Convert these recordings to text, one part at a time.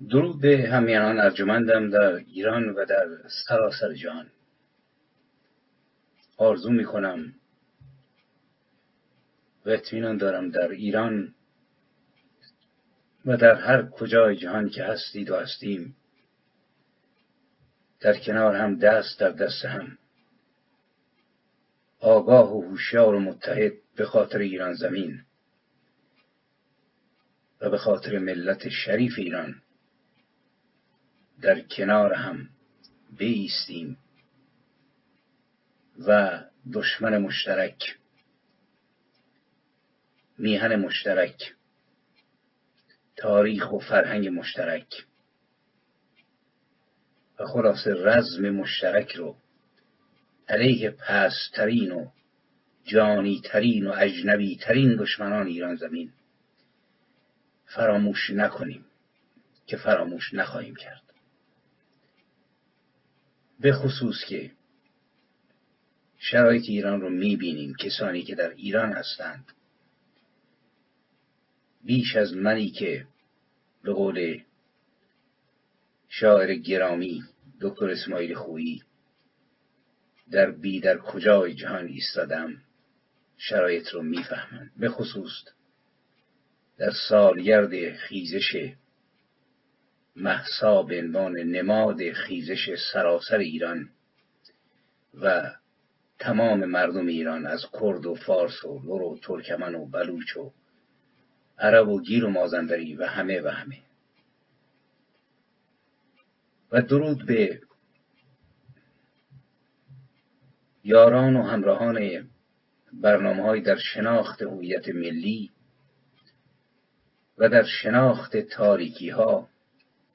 درود به همیانان ارجمندم در ایران و در سراسر جهان. آرزو می کنم و اطمینان دارم در ایران و در هر کجای جهان که هستید و هستیم در کنار هم دست در دست هم. آگاه و هوشیار و متحد به خاطر ایران زمین و به خاطر ملت شریف ایران. در کنار هم بیستیم و دشمن مشترک میهن مشترک تاریخ و فرهنگ مشترک و خلاص رزم مشترک رو علیه پسترین و جانی ترین و اجنبی ترین دشمنان ایران زمین فراموش نکنیم که فراموش نخواهیم کرد. به خصوص که شرایط ایران رو می‌بینیم کسانی که در ایران هستند. بیش از منی که به قول شاعر گرامی دکتر اسماعیل خویی در بی در کجای جهان ایستادم شرایط رو می‌فهمند به خصوص در سالگرد خیزش محسا به عنوان نماد خیزش سراسر ایران و تمام مردم ایران از کرد و فارس و لور و ترکمن و بلوچ و عرب و گیر و مازندری و همه و همه. و درود به یاران و همراهان برنامه های در شناخت هویت ملی و در شناخت تاریکی ها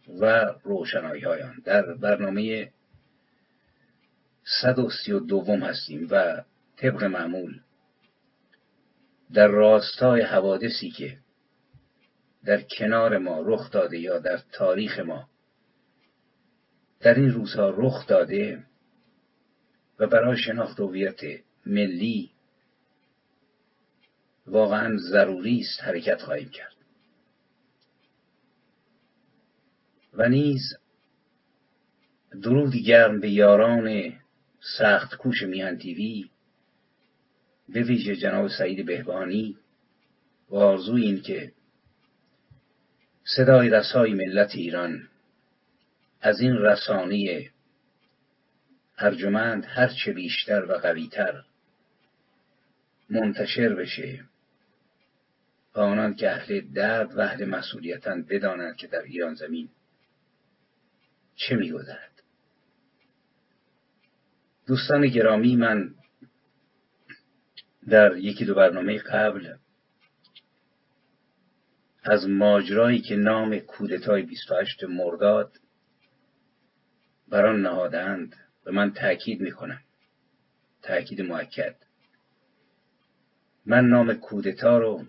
و روشنایی هایان در برنامه صد و سی و دوم هستیم و طبق معمول در راستای حوادثی که در کنار ما رخ داده یا در تاریخ ما در این روزها رخ داده و برای شناخت هویت ملی واقعا ضروری است حرکت خواهیم کرد. و نیز درودی گرم به یاران سخت کوش میهن تیوی به ویژه جناب سعید بهبانی و آرزوی این که صدای رسای ملت ایران از این رسانی ارجمند هرچه بیشتر و قویتر منتشر بشه و آنان که اهل درد و اهل مسئولیتن بدانند که در ایران زمین چه میگذرد؟ دوستان گرامی من در یکی دو برنامه قبل از ماجرایی که نام کودتای 28 مرداد بر آن نهادند به من تأکید می‌کنم. تأکید موکد. من نام کودتا رو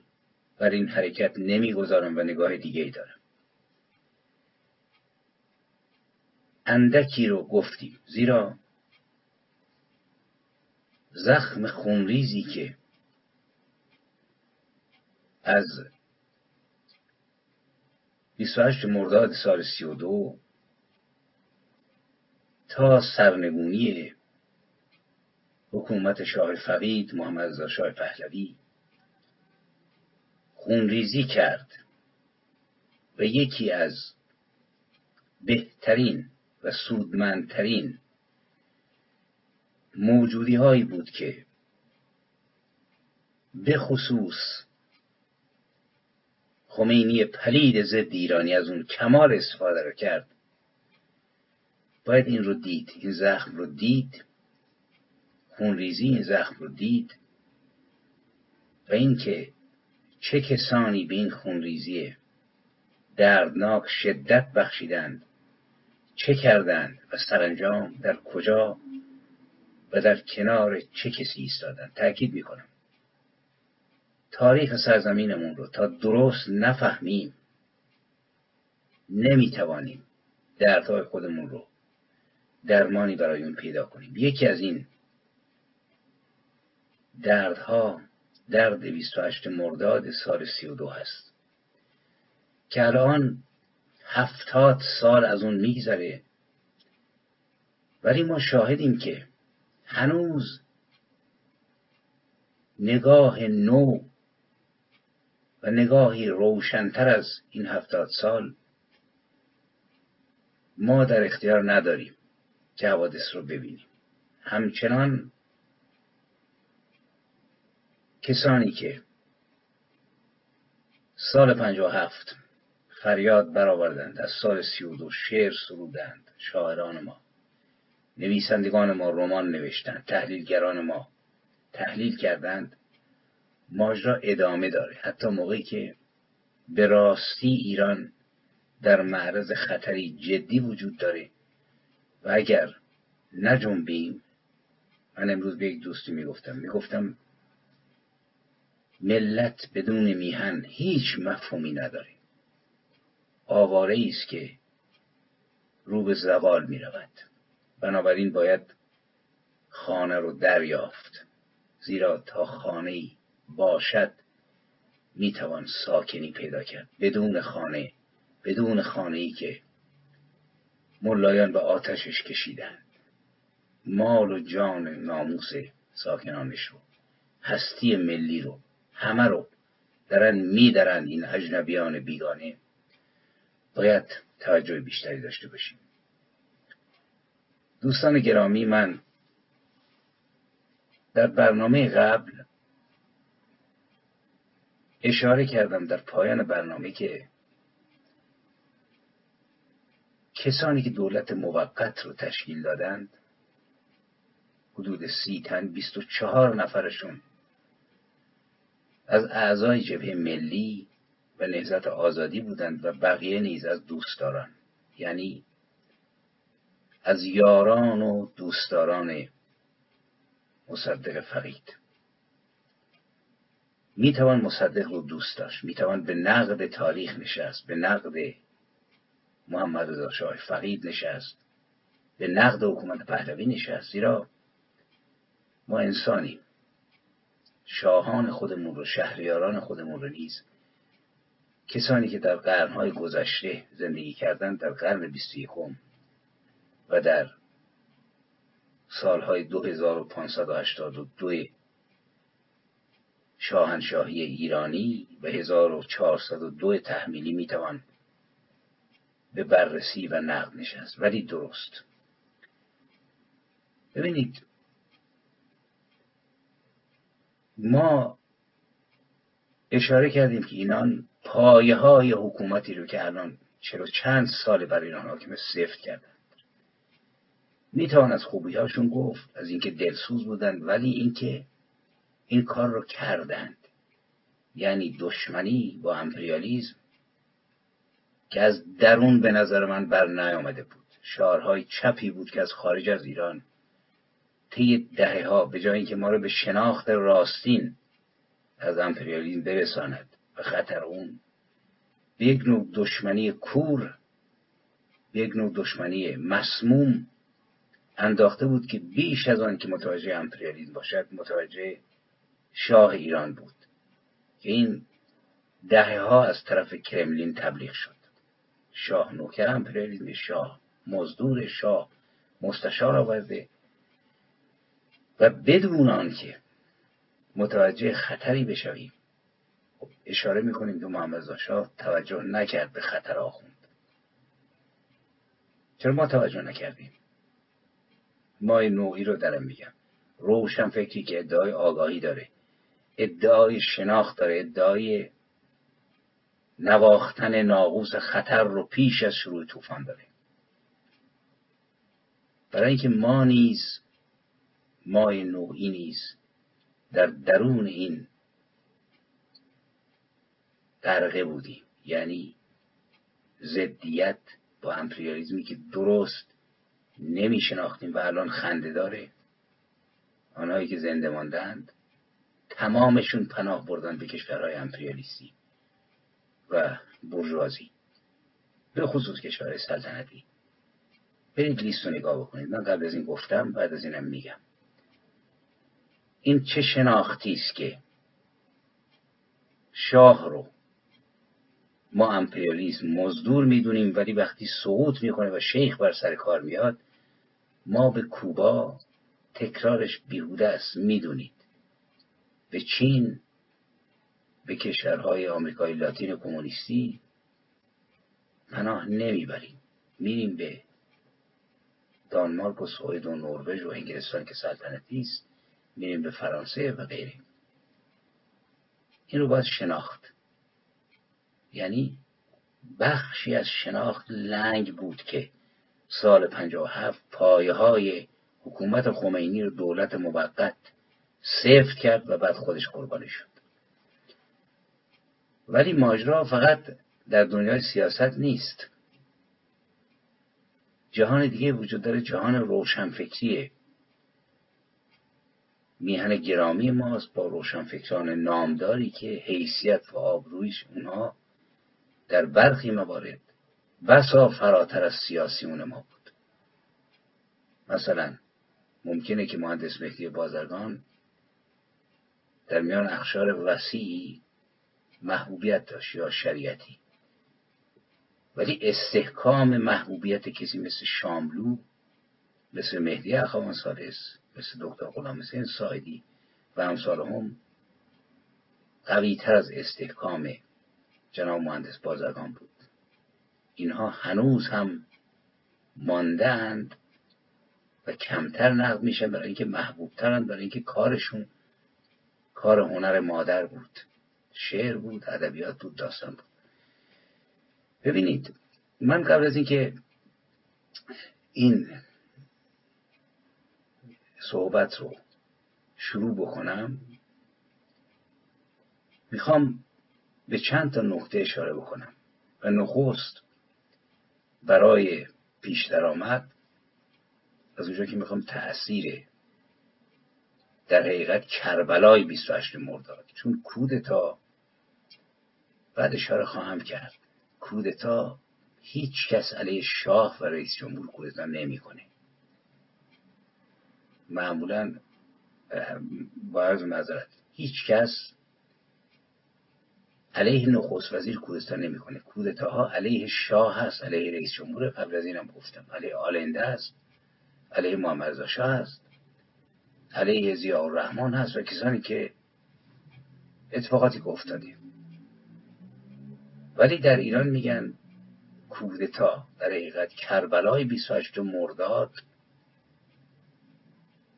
بر این حرکت نمی‌گذارم و نگاه دیگه ای دارم. اندکی رو گفتیم. زیرا زخم خونریزی که از 28 مرداد سال 32 تا سرنگونی حکومت شاه فقید محمد رضا شاه پهلوی خونریزی کرد و یکی از بهترین و سودمندترین موجودی هایی بود که به خصوص خمینی پلید ضد ایرانی از اون کمال استفاده رو کرد. باید این رو دید این زخم رو دید خونریزی این زخم رو دید و اینکه چه کسانی به این خونریزی دردناک شدت بخشیدند. چه کردند و سرانجام در کجا و در کنار چه کسی ایستادند؟ تأکید می‌کنم. تاریخ سرزمینمون رو تا درست نفهمیم نمی‌توانیم دردهای خودمون رو درمانی برای اون پیدا کنیم. یکی از این دردها درد 28 مرداد سال 32 هست که الان هفتاد سال از اون میگذره. ولی ما شاهدیم که هنوز نگاه نو و نگاهی روشنتر از این هفتاد سال ما در اختیار نداریم که حوادث رو ببینیم. همچنان کسانی که سال پنجاه هفت فریاد برآوردند. از سال سی و دو شعر سرودند. شاعران ما. نویسندگان ما رمان نوشتند. تحلیلگران ما تحلیل کردند. ماجرا ادامه داره. حتی موقعی که به راستی ایران در معرض خطری جدی وجود داره و اگر نجنبیم من امروز به یک دوستی می‌گفتم. می‌گفتم ملت بدون میهن هیچ مفهومی نداره. آواره است که رو به زوال می رود. بنابراین باید خانه رو دریافت. زیرا تا خانه باشد می‌توان ساکنی پیدا کرد. بدون خانه بدون خانه ای که ملایان به آتشش کشیدند. مال و جان ناموس ساکنانش رو هستی ملی رو همه رو دارن میدرند این اجنبیان بیگانه. باید توجه بیشتری داشته باشیم. دوستان گرامی من در برنامه قبل اشاره کردم در پایان برنامه که کسانی که دولت موقت رو تشکیل دادند حدود سی تن بیست و چهار نفرشون از اعضای جبهه ملی و نهزت آزادی بودند و بقیه نیز از دوستداران. یعنی از یاران و دوستداران مصدق فقید می‌توان مصدق رو دوست داشت. می‌توان به نقد تاریخ نشست به نقد محمد رضا شاه فقید نشست به نقد حکومت پهلوی نشست. زیرا ما انسانیم. شاهان خودمون رو شهریاران خودمون رو نیز کسانی که در قرنهای گذشته زندگی کردند در قرن بیست یکم و در سالهای 2582 شاهنشاهی ایرانی و 1402 تحمیلی می‌توان به بررسی و نقد نشست. ولی درست. ببینید ما اشاره کردیم که اینان پایه های حکومتی رو که الان چرا چند سال برای ایران حاکمه سفت کردند می‌توان از خوبی هاشون گفت از اینکه دلسوز بودند ولی اینکه این کار رو کردند. یعنی دشمنی با امپریالیزم که از درون به نظر من بر نیامده بود. شعارهای چپی بود که از خارج از ایران طی دهه ها به جای اینکه ما رو به شناخت راستین از امپریالیزم برساند. به خطر اون به یک نوع دشمنی کور به یک نوع دشمنی مسموم انداخته بود که بیش از آن که متوجه امپریالیزم باشد متوجه شاه ایران بود. که این دهه ها از طرف کرملین تبلیغ شد. شاه نوکر امپریالیزم شاه مزدور شاه مستشار آورده و بدون آنکه متوجه خطری بشویم اشاره می‌کنیم که محمد شاه توجه نکرد به خطر آخوند. چرا ما توجه نکردیم؟ ما نوعی رو درم میگم. روشن فکری که ادعای آگاهی داره. ادعای شناخت داره. ادعای نواختن ناقوس خطر رو پیش از شروع طوفان داره. برای اینکه ما نیز مای نوعی نیز در درون این غرقه بودیم یعنی زدیت با امپریالیزمی که درست نمی شناختیم و الان خنده داره آنهایی که زنده ماندند تمامشون پناه بردن به کشورهای امپریالیستی و برجوازی به خصوص کشورهای سلطنتی. برید لیست رو نگاه بکنید. من قبل از این گفتم بعد از اینم میگم. این چه شناختی است که شاه رو ما امپریالیسم مزدور می‌دونیم ولی وقتی سقوط می‌کنه و شیخ بر سر کار میاد ما به کوبا تکرارش بیهوده است می‌دونید. به چین به کشورهای آمریکای لاتین کمونیستی پناه نمی‌بریم. میریم به دانمارک و سوئد و نروژ و انگلستان که سلطنتی است میریم به فرانسه و غیره. این رو باید شناخت. یعنی بخشی از شناخت لنگ بود که سال 57 پایه های حکومت خمینی رو دولت موقت سفت کرد و بعد خودش قربانی شد. ولی ماجرا فقط در دنیای سیاست نیست. جهان دیگه وجود داره جهان روشنفکریه میهن گرامی ماست با روشنفکران نامداری که حیثیت و آبرویش اونها در برخی موارد بسا فراتر از سیاسیون ما بود. مثلا ممکنه که مهندس مهدی بازرگان در میان اخشار وسیعی محبوبیت داشت یا شریعتی. ولی استحکام محبوبیت کسی مثل شاملو مثل مهدی اخوان سالس مثل دکتر غلام حسین سایدی و امثال هم قوی تر از استحکام جناب مهندس بازرگان بود. اینها هنوز هم ماندند و کمتر نقد میشن برای اینکه محبوبترند برای اینکه کارشون کار هنر مادر بود. شعر بود ادبیات بود داستان بود. ببینید من قبل از اینکه این صحبت رو شروع بکنم می‌خوام به چند تا نقطه اشاره بکنم و نخست برای پیش درآمد از اونجا که می‌خوام تأثیر در حقیقت کربلای 28 مرداد چون کودتا بعد اشاره خواهم کرد. کودتا هیچ کس علیه شاه و رئیس جمهور کودتا نمی‌کنه. معمولا با عرض معذرت هیچ کس علیه نخست وزیر کودتا نمی‌کنه. کودتاها علیه شاه هست علیه رئیس جمهور قبل از اینم گفتم. علیه آلنده است علیه محمد شاه هست علیه ضیاء الرحمن هست و کسانی که اتفاقاتی که افتادیم ولی در ایران میگن کودتا در حقیقت کربلای 28 مرداد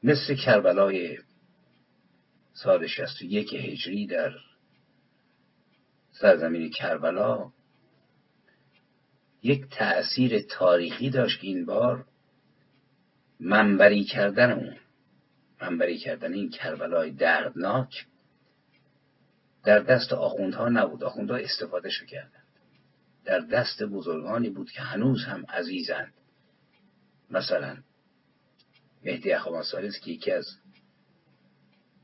مثل کربلای سال 61 هجری در سرزمین کربلا یک تأثیر تاریخی داشت که این بار منبری کردن اون. منبری کردن این کربلای دردناک در دست آخوندها نبود. آخوندها استفاده شو کردند. در دست بزرگانی بود که هنوز هم عزیزند. مثلا مهدی اخوان که یکی از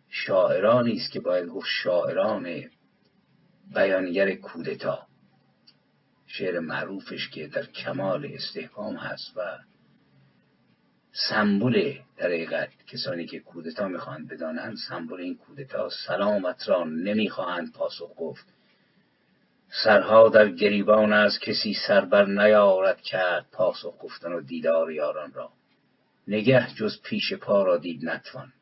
شاعرانی است که باید گفت شاعران بیانگر کودتا. شعر معروفش که در کمال استحکام هست و سمبل در حقیقت کسانی که کودتا می‌خواهند بدانند سمبل این کودتا سلامت را نمی‌خواهند پاسخ گفت. سرها در گریبان از کسی سربر نیارد کرد پاسخ گفتن و دیدار یاران را. نگه جز پیش پا را دید نتوان.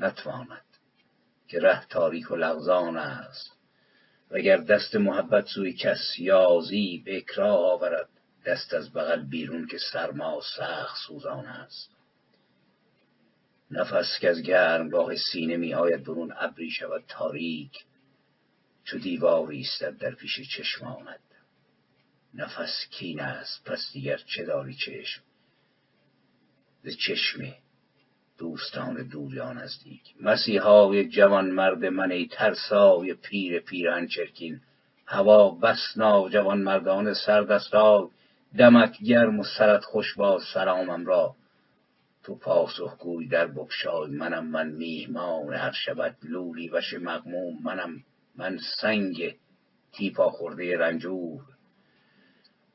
نتواند که ره تاریک و لغزان است. وگر دست محبت سوی کس یازی به اکراه آورد دست از بغل بیرون که سرما سخت سوزان است. نفس که از گرمگاه سینه می آید برون ابری شود تاریک چو دیواری ایستد در پیش چشمانت نفس کین است پس دیگر چه داری چشم؟ ز چشم دوستان دور یا نزدیک مسیحای جوان مرد من ای ترسای پیر پیرهن چرکین. هوا بس جوان مردان سردستای دمت گرم و سرت خوش با سلامم را. تو پاسخ گوی در بگشای منم. من میهمان هر شبت. لولی وش مغموم منم. من سنگ تیپا خورده رنجور.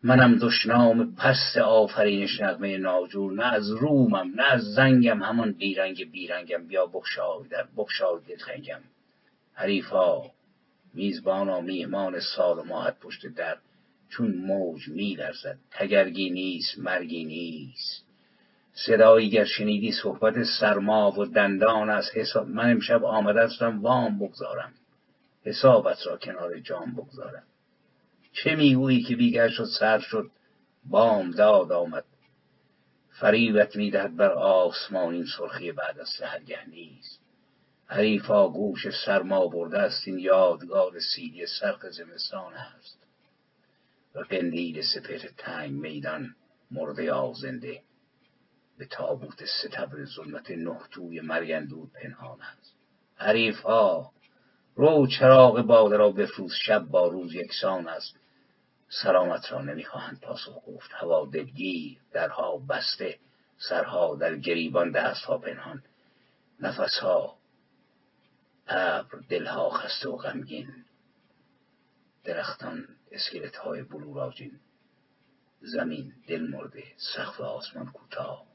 منم دشنام پست آفرینش نغمه ناجور نه از رومم نه از زنگم همان بیرنگ بیرنگم. بیا بگشای در بگشای دلتنگم حریفا میزبانا میهمان سال و ماهت پشت در چون موج میلرزد. تگرگی نیست مرگی نیست. صدایی گر شنیدی صحبت سرما و دندان از حساب من امشب آمده استم وام بگذارم. حسابت را کنار جام بگذارم. چه می‌گویی که بیگر شد سر شد؟ بام داد آمد. فریبت می‌دهد بر آسمان این سرخی بعد از سحرگه نیست. حریفا گوش سرما برده است این یادگار سیلی سرخ زمستان است. و قندیل سپهر تنگ میدان مرده یا زنده به تابوت ستبر ظلمت نه توی مرگندود پنهان است. حریفها رو چراغ باده را بفروز شب با روز یکسان است. سلامت را نمی‌خواهند پاسخ گفت. هوا دلگیر درها بسته سرها در گریبان دستها پنهان. نفسها ابر دلها خسته و غمگین. درختان اسکلت های بلوراجین. زمین دل مرده سقف آسمان کوتاه.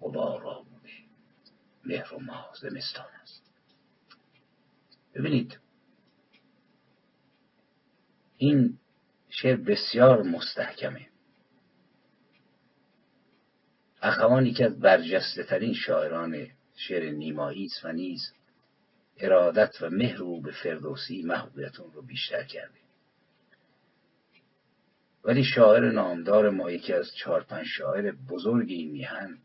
غبار را بوده. مهر و ماه زمستان است. ببینید این شعر بسیار مستحکمه. اخوان یکی از برجسته ترین شاعران شعر نیمایی است و نیز ارادت و مهر او به فردوسی محبوبیت رو بیشتر کرده. ولی شاعر نامدار ما یکی از چهار پنج شاعر بزرگ این میهن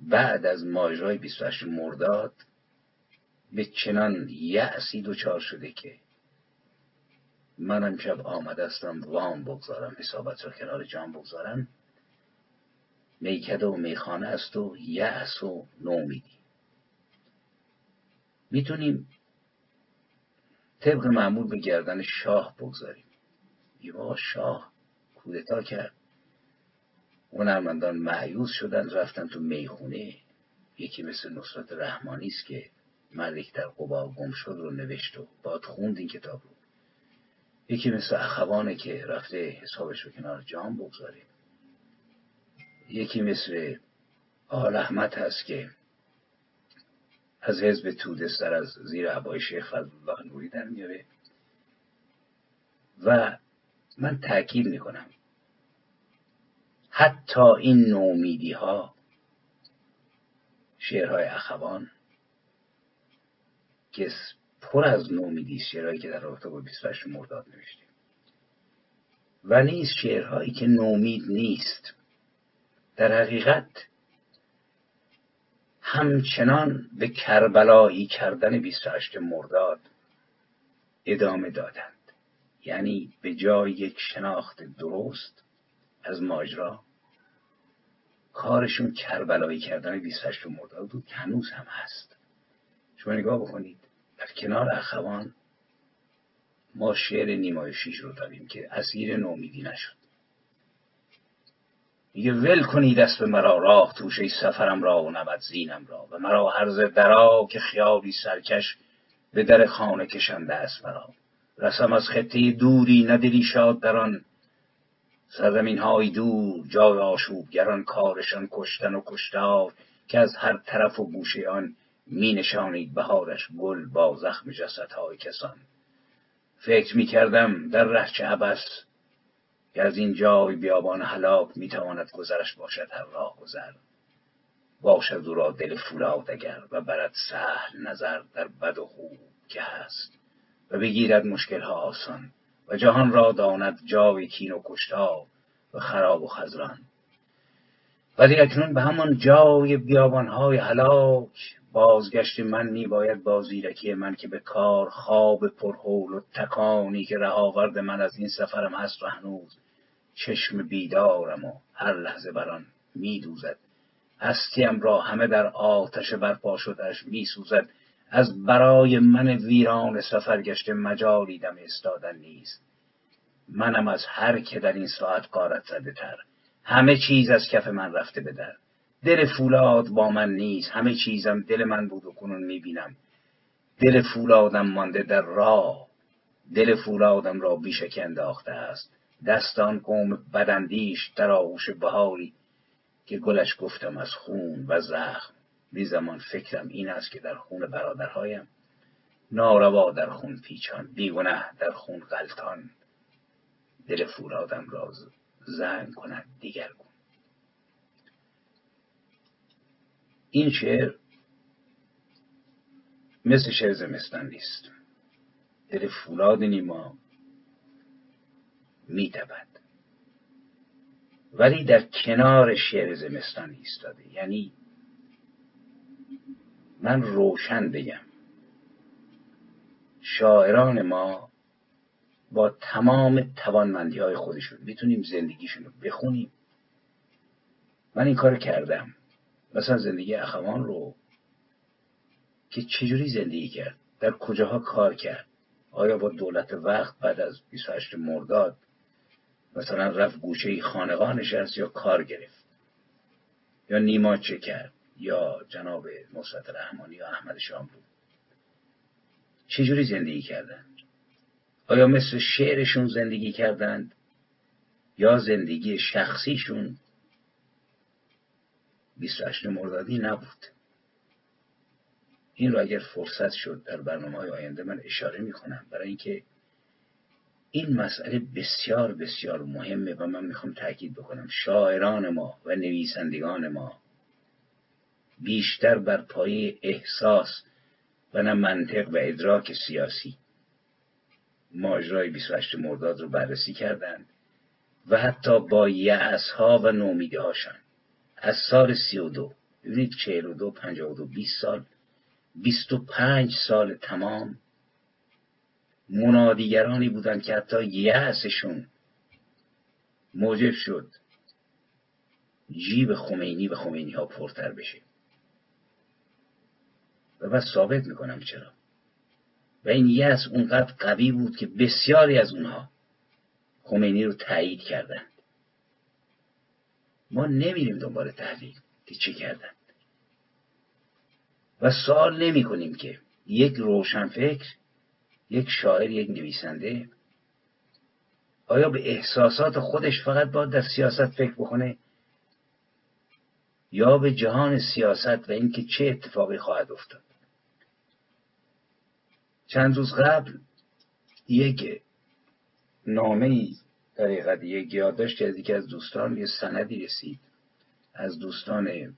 بعد از ماجرای 28 مرداد به چنان یأسی دچار شده که من امشب آمده استم وام بگذارم حسابت را کنار جام بگذارم. میکده و میخانه است و یأس و نومیدی می‌تونیم طبق معمول به گردن شاه بگذاریم. یه شاه کودتا کرد. هنرمندان معیوز شدن رفتن تو می‌خونه. یکی مثل نصرت رحمانی است که ملک در قبا گم شد رو نوشت و باد خوند این کتاب رو. یکی مثل اخوانه که رفته حسابش رو کنار جام بگذاره یکی مثل آل احمد هست که از حزب تودستر از زیر عبای شیخ فضلالله نوری در میاره. و من تأکید می‌کنم حتی این نومیدی ها شعرهای اخوان که پر از نومیدی شعرهایی که در رابطه با 28 مرداد نوشته و نیز شعرهایی که نومید نیست. در حقیقت همچنان به کربلایی کردن 28 مرداد ادامه دادند. یعنی به جای یک شناخت درست از ماجرا کارشون کربلایی کردن 28 مرداد بود که هنوز هم هست. شما نگاه بکنید در کنار اخوان ما شعر نیمای شیش رو داریم که اسیر نومیدی نشد. میگه ول کنید دست به مرا راه توشه سفرم را و نمد زینم را. و مرا هرز درا که خیالی سرکش به در خانه کشنده است مرا. رسم از خطه دوری ندلی شاد در آن. سرزمین های دور جای آشوبگران کارشان کشتن و کشتار که از هر طرف و گوشه آن می نشانید بهارش گل با زخم جسدهای کسان. فکر می کردم در ره چه عبس که از این جای بیابان هلاک می تواند گذرش باشد هر راه گذر. باشد او را دل فولاد اگر و برد سهل نظر در بد و خوب که هست. و بگیرد مشکلها آسان و جهان را داند جای کین و کشتار و خراب و خزران. ولی اکنون به همان جای بیابانهای هلاک بازگشت من می باید با زیرکی من که به کار خواب پرهول و تکانی که رهاورد من از این سفرم هست و هنوز چشم بیدارم و هر لحظه بران می دوزد هستیم را همه در آتش برپا شدهش می سوزد از برای من ویران سفر گشته مجالی دم استادن نیست. منم از هر که در این ساعت قارت زده تر. همه چیز از کف من رفته به در. دل فولاد با من نیست. همه چیزم دل من بود و کنون می‌بینم. دل فولادم مانده در راه. دل فولادم را بیشک انداخته است. دستان قوم بدندیش در آغوش بهاری که گلش گفتم از خون و زخم. بی زمان فکرم این است که در خون برادرهایم. ناروا در خون پیچان بیگنه در خون غلطان. دل فولادم را زنگ کند دیگرگون این شعر مثل شعر زمستان نیست. دل فولاد نیما میتبد ولی در کنار شعر زمستان ایستاده. یعنی من روشن بگم. شاعران ما با تمام توانمندی های خودشون می‌تونیم زندگیشون رو بخونیم. من این کار کردم. مثلا زندگی اخوان رو که چجوری زندگی کرد؟ در کجاها کار کرد؟ آیا با دولت وقت بعد از 28 مرداد مثلا رفت گوشه خانقاه نشست یا کار گرفت؟ یا نیما چه کرد؟ یا جناب نصرت رحمانی یا احمد شاملو چجوری زندگی کردند؟ آیا مثل شعرشون زندگی کردند؟ یا زندگی شخصیشون 28 مردادی نبود. این رو اگر فرصت شد در برنامه های آینده من اشاره می‌کنم برای اینکه این مسئله بسیار بسیار مهمه و من می‌خوام تاکید بکنم. شاعران ما و نویسندگان ما بیشتر بر پایه احساس و نه منطق و ادراک سیاسی ماجرای 28 مرداد رو بررسی کردند و حتی با یعص ها و نومیده هاشن از سال 32 ببینید 42 52 20 سال 25 سال تمام منادیگرانی بودند که حتی یأسشون موجب شد جیب خمینی و خمینی ها پرتر بشه. و بس ثابت می‌کنم چرا. و این یأس اونقدر قوی بود که بسیاری از اونها خمینی رو تایید کردند ما نمیریم دنبال تحلیل که چه کردند و سوال نمی کنیم که یک روشنفکر یک شاعر یک نویسنده آیا به احساسات خودش فقط باید در سیاست فکر بکنه یا به جهان سیاست و اینکه چه اتفاقی خواهد افتاد؟ چند روز قبل یک نامه ای در حقیقت یک یادداشتی از یکی از دوستان یه سندی رسید. از دوستان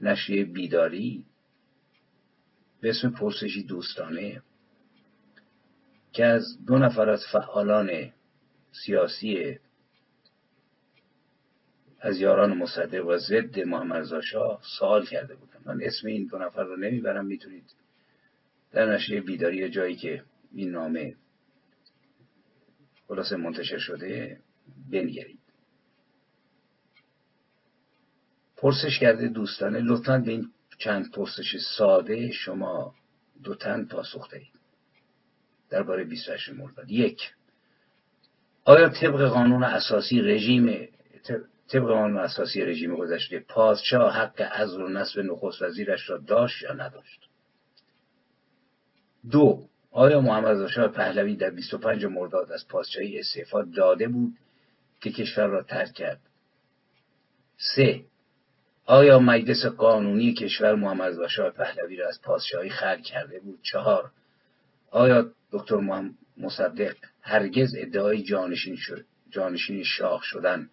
نشریه بیداری. به اسم پرسشی دوستانه. که از دو نفر از فعالان سیاسی از یاران مصدق و ضد محمد شاه سوال کرده بودم من اسم این دو نفر رو نمی‌برم می‌تونید در نشریه بیداری جایی که این نامه خلاصه منتشر شده بنگرید پرسش کرده دوستانه لطفا به این چند پرسش ساده شما دو تن پاسخ دهید. درباره 28 مرداد. یک آیا طبق قانون اساسی رژیم طبق قانون اساسی رژیم گذشته پادشاه حق عزل و نصب نخست وزیرش را داشت یا نداشت؟ دو آیا محمد رضا پهلوی در 25 مرداد از پادشاهی استعفا داده بود که کشور را ترک کرد؟ سه آیا مجلس قانونی کشور محمد رضا پهلوی را از پادشاهی خلع کرده بود؟ چهار آیا دکتر مصدق هرگز ادعای جانشین شد جانشین شاه شدن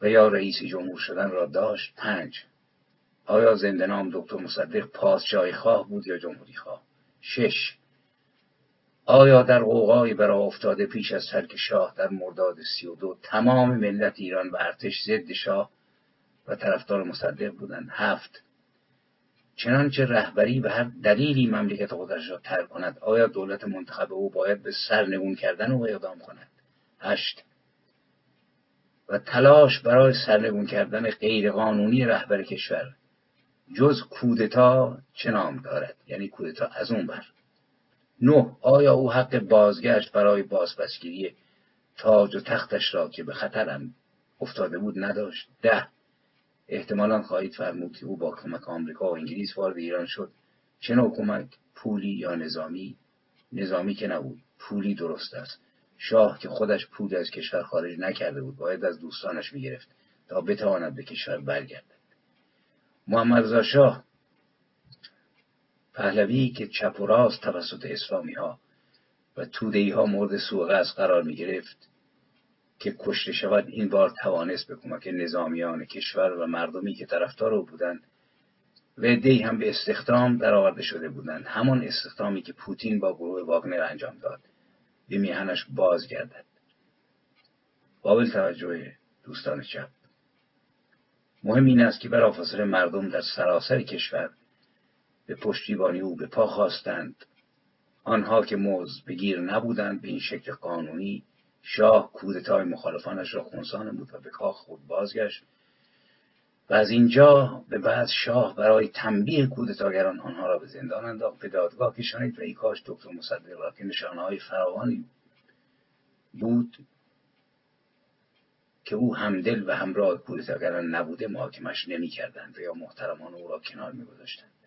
و یا رئیس جمهور شدن را داشت؟ پنج آیا زنده نام دکتر مصدق پادشاهی خواه بود یا جمهوری خواه؟ شش آیا در قوقای برا افتاده پیش از ترک شاه در مرداد سی و دو تمام ملت ایران و ارتش ضد شاه و طرفدار مصدق بودند؟ هفت. چنانچه رهبری به هر دلیلی مملکت خودش را ترک کند آیا دولت منتخب او باید به سرنگون کردن او اقدام کند؟ هشت. و تلاش برای سرنگون کردن غیرقانونی رهبر کشور جز کودتا چه نام دارد؟ یعنی کودتا از اون بر. نه آیا او حق بازگشت برای بازپسگیری تاج و تختش را که به خطرم افتاده بود نداشت؟ ده احتمالا خواهید فرمود که او با کمک آمریکا و انگلیس وارد ایران شد. چه نوع کمک؟ پولی یا نظامی؟ نظامی که نبود پولی درست است. شاه که خودش پول از کشور خارج نکرده بود باید از دوستانش می‌گرفت تا بتواند به کشور برگردد. محمد رضا شاه پهلوی که چپ و راست توسط اسلامی ها و توده ها مورد سوء از قرار می گرفت که کشته شود این بار توانست به کمک نظامیان کشور و مردمی که طرفدار او بودند و دی هم به استخدام درآورده شده بودند. همان استخدامی که پوتین با گروه واگنر انجام داد. به میهنش بازگردد. قابل توجه دوستان چپ. مهم این است که بلافاصله مردم در سراسر کشور به پشتیبانی او به پا خواستند. آنها که موز بگیر نبودند به این شکل قانونی شاه کودتای مخالفانش را خونسا بود و به کاخ خود بازگشت. و از اینجا به بعد شاه برای تنبیه کودتاگران آنها را به زندان انداخت. به دادگاه کشانید و ای کاش دکتر مصدق را که نشانهای فراوانی بود که او همدل و همراه کودتاگران نبوده محاکمش نمی‌کردند و یا محترمان او را کنار میگذاشتند.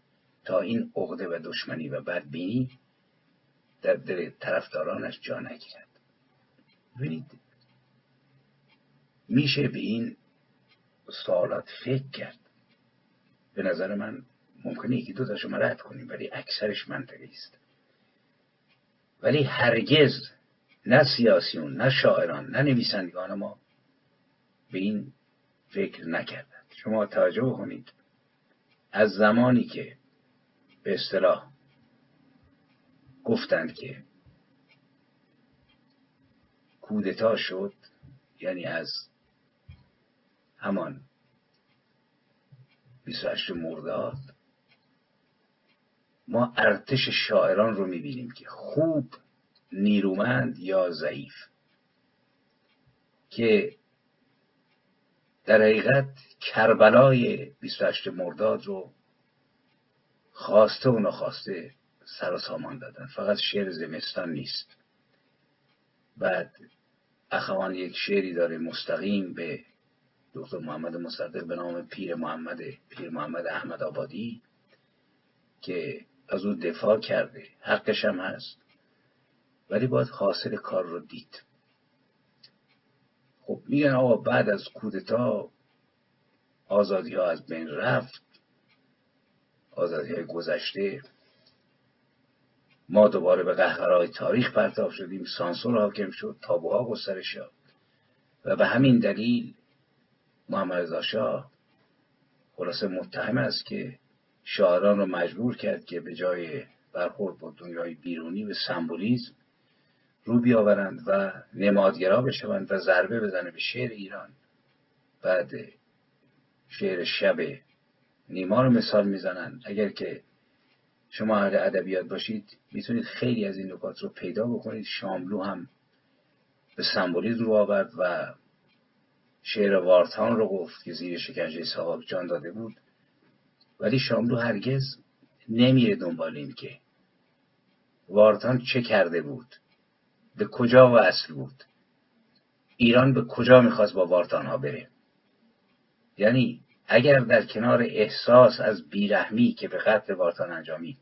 تا این عقده و دشمنی و بدبینی در دل طرفدارانش جا نگیرد. ببینید میشه به این سوالات فکر کرد. به نظر من ممکنه یکی دو تاشو رد کنیم ولی اکثرش منطقی است. ولی هرگز نه سیاسیون نه شاعران نه نویسندگان ما به این فکر نکردند. شما توجه کنید از زمانی که به اصطلاح گفتند که کودتا شد یعنی از همان 28 مرداد ما ارتش شاعران رو می‌بینیم که خوب نیرومند یا ضعیف که در حقیقت کربلای 28 مرداد رو خواسته و نخواسته سر و سامان دادن. فقط شعر زمستان نیست. بعد اخوان یک شعری داره مستقیم به دکتر محمد مصدق به نام پیر محمد پیر محمد احمد آبادی که از او دفاع کرده. حقش هم هست. ولی باید حاصل کار رو دید. خب میگن آقا بعد از کودتا آزادی ها از بین رفت. آزادی های گذشته ما دوباره به قهقرهای تاریخ پرتاب شدیم سانسور حاکم شد تابوها گسترش یافت. و به همین دلیل محمد رضا شاه خلاصه متهم است که شاعران رو مجبور کرد که به جای برخورد با دنیای بیرونی به سمبولیزم رو بیاورند و نمادگرا بشوند و ضربه بزنه به شعر ایران. بعد شعر شب نیما رو مثال می‌زنند اگر که شما اهل ادبیات باشید می‌تونید خیلی از این نکات رو پیدا بکنید. شاملو هم به سمبولیزم رو آورد و شعر وارتان رو گفت که زیر شکنجه صاحب جان داده بود. ولی شاملو هرگز نمیره دنبال این که وارتان چه کرده بود به کجا وصل بود ایران به کجا می‌خواست با وارتان ها بره. یعنی اگر در کنار احساس از بیرحمی که به قتل وارتان انجامید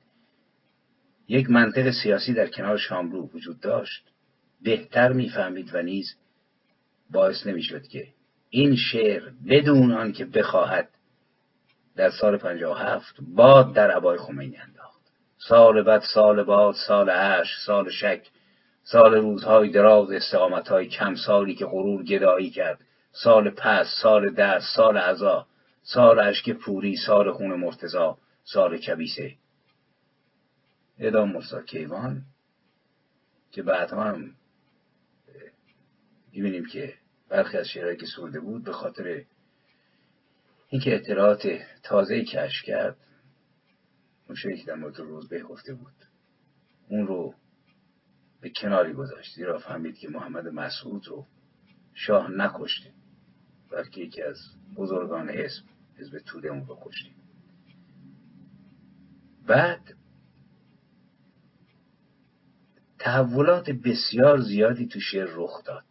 یک منطق سیاسی در کنار شاملو وجود داشت بهتر می‌فهمید و نیز باعث نمی‌شد که این شعر بدون آن که بخواهد در سال 57 باد در عبای خمینی انداخت. سال بعد سال باد سال عشق سال شک سال روزهای دراز استقامتهای کم سالی که غرور گدایی کرد سال پس سال دست سال عذا سال اشک پوری سال خون مرتزا سال کبیسه. ادام مرسا کیوان که بعد هم می‌بینیم که برخی از شعرهایی که سرده بود به خاطر اینکه اطلاعات تازه کشف کرد اون شعری که در مورد روزبه گفته بود اون رو به کناری گذاشت زیرا فهمید که محمد مسعود رو شاه نکشته. بلکه یکی از بزرگان حزب حزب توده اون رو کشته بعد تحولات بسیار زیادی تو شعر رخ داد.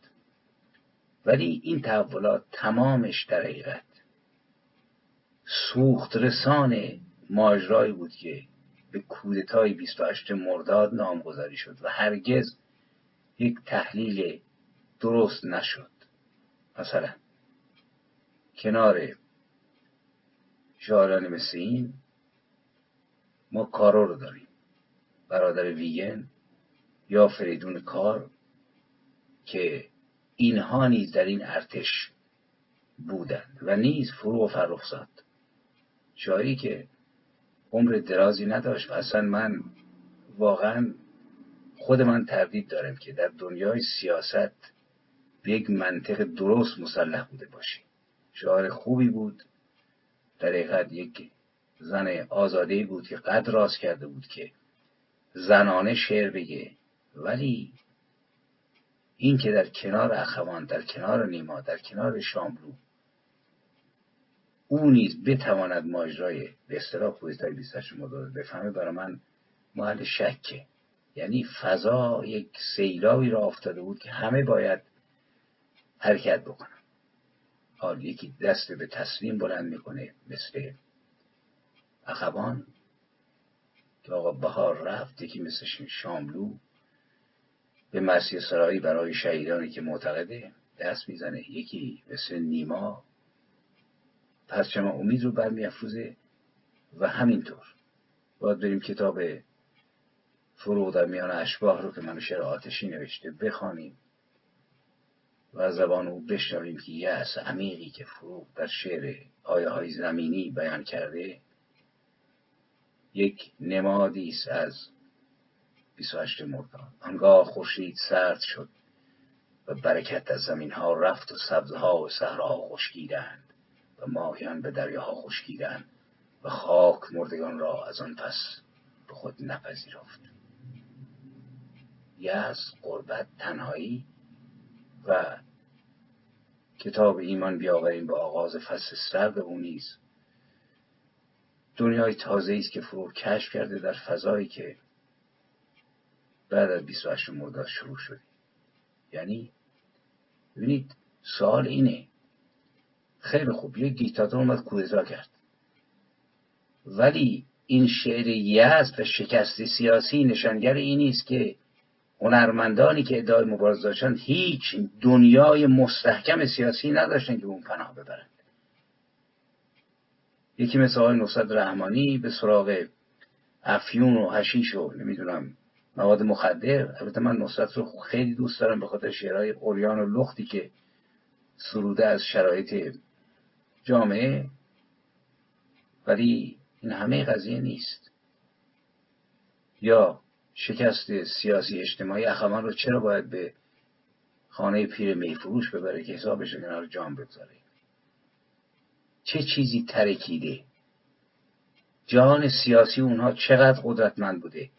ولی این تحولات تمامش در حقیقت سوخت رسان ماجرایی بود که به کودتای 28 مرداد نامگذاری شد و هرگز یک تحلیل درست نشد. مثلا کنار شاعران مثل این ما کارو رو داریم. برادر ویگن یا فریدون کار که اینها نیز در این ارتش بودند و نیز فروغ فرخزاد شاعری که عمر درازی نداشت و اصلا من واقعا خود من تردید دارم که در دنیای سیاست به یک منطق درست مسلح بوده باشی شعار خوبی بود. در حقیقت یک زن آزاده بود که قد راست کرده بود که زنانه شعر بگه. ولی این که در کنار اخوان در کنار نیما در کنار شاملو او نیز بتواند ماجرای به اصطلاح کودتای 28 مرداد بفهمه برای من محل شکه. یعنی فضا یک سیلاوی را افتاده بود که همه باید حرکت بکنن. حال یکی دست به تسلیم بلند می‌کنه مثل اخوان که آقا بهار رفت یکی مثل شاملو به مرسی سرایی برای شهیدانی که معتقده دست می‌زنه. یکی مثل نیما پرچم امید رو برمیافروزه و همینطور. باید بریم کتاب فروغ در میان اشباه رو که منو شعر آتشی نوشته بخوانیم. و زبان او بشنویم که از عمیقی که فروغ در شعر آیه های زمینی بیان کرده یک نمادی است از 28 مرداد. آنگاه خورشید سرد شد و برکت از زمین ها رفت و سبزها و صحراها خشکیدند و ماهیان به دریاها خشکیدند و خاک مردگان را از آن پس به خود نپذیرفت. یأس قربت تنهایی و کتاب ایمان بیاوریم به آغاز فصل سرد او نیز. دنیای تازه است که فرو کشف کرده در فضایی که بعد از 28 مرداد شروع شده. یعنی ببینید سوال اینه. خیلی خوب یک دیکتاتور اومد کودتا کرد. ولی این شعر یزد و شکست سیاسی نشانگر این نیست که هنرمندانی که ادعای مبارزه داشتن هیچ دنیای مستحکم سیاسی نداشتن که اون پناه ببرند. یکی مثل آقای نصرت رحمانی به سراغ افیون و هشیش و نمی‌دونم مواد مخدر البته من نصرت رو خیلی دوست دارم به خاطر شعرهای اوریان و لختی که سروده از شرایط جامعه ولی این همه قضیه نیست. یا شکست سیاسی اجتماعی اخوان رو چرا باید به خانه پیر میفروش ببره که حسابش کنار جام بگذاره؟ چه چیزی ترکیده؟ جهان سیاسی اونها چقدر قدرتمند بوده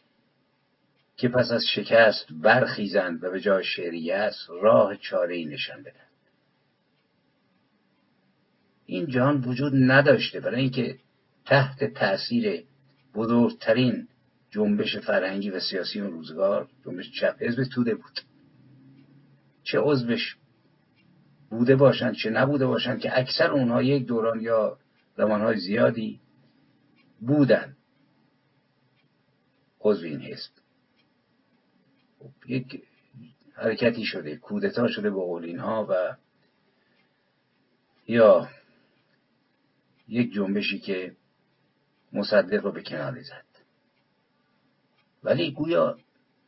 که پس از شکست برخیزند و به جای شعریت راه چاره ای نشان بدن. این جهان وجود نداشته برای اینکه تحت تاثیر بزرگترین جنبش فرهنگی و سیاسی اون روزگار جنبش چپ حزب توده بود. چه عضوش بوده باشند چه نبوده باشند که اکثر اونها یک دوران یا زمانهای زیادی بودند. عضو این حزب. خب، یک حرکتی شده کودتا شده به قول اینها و یا یک جنبشی که مصدق رو به کناری زد ولی گویا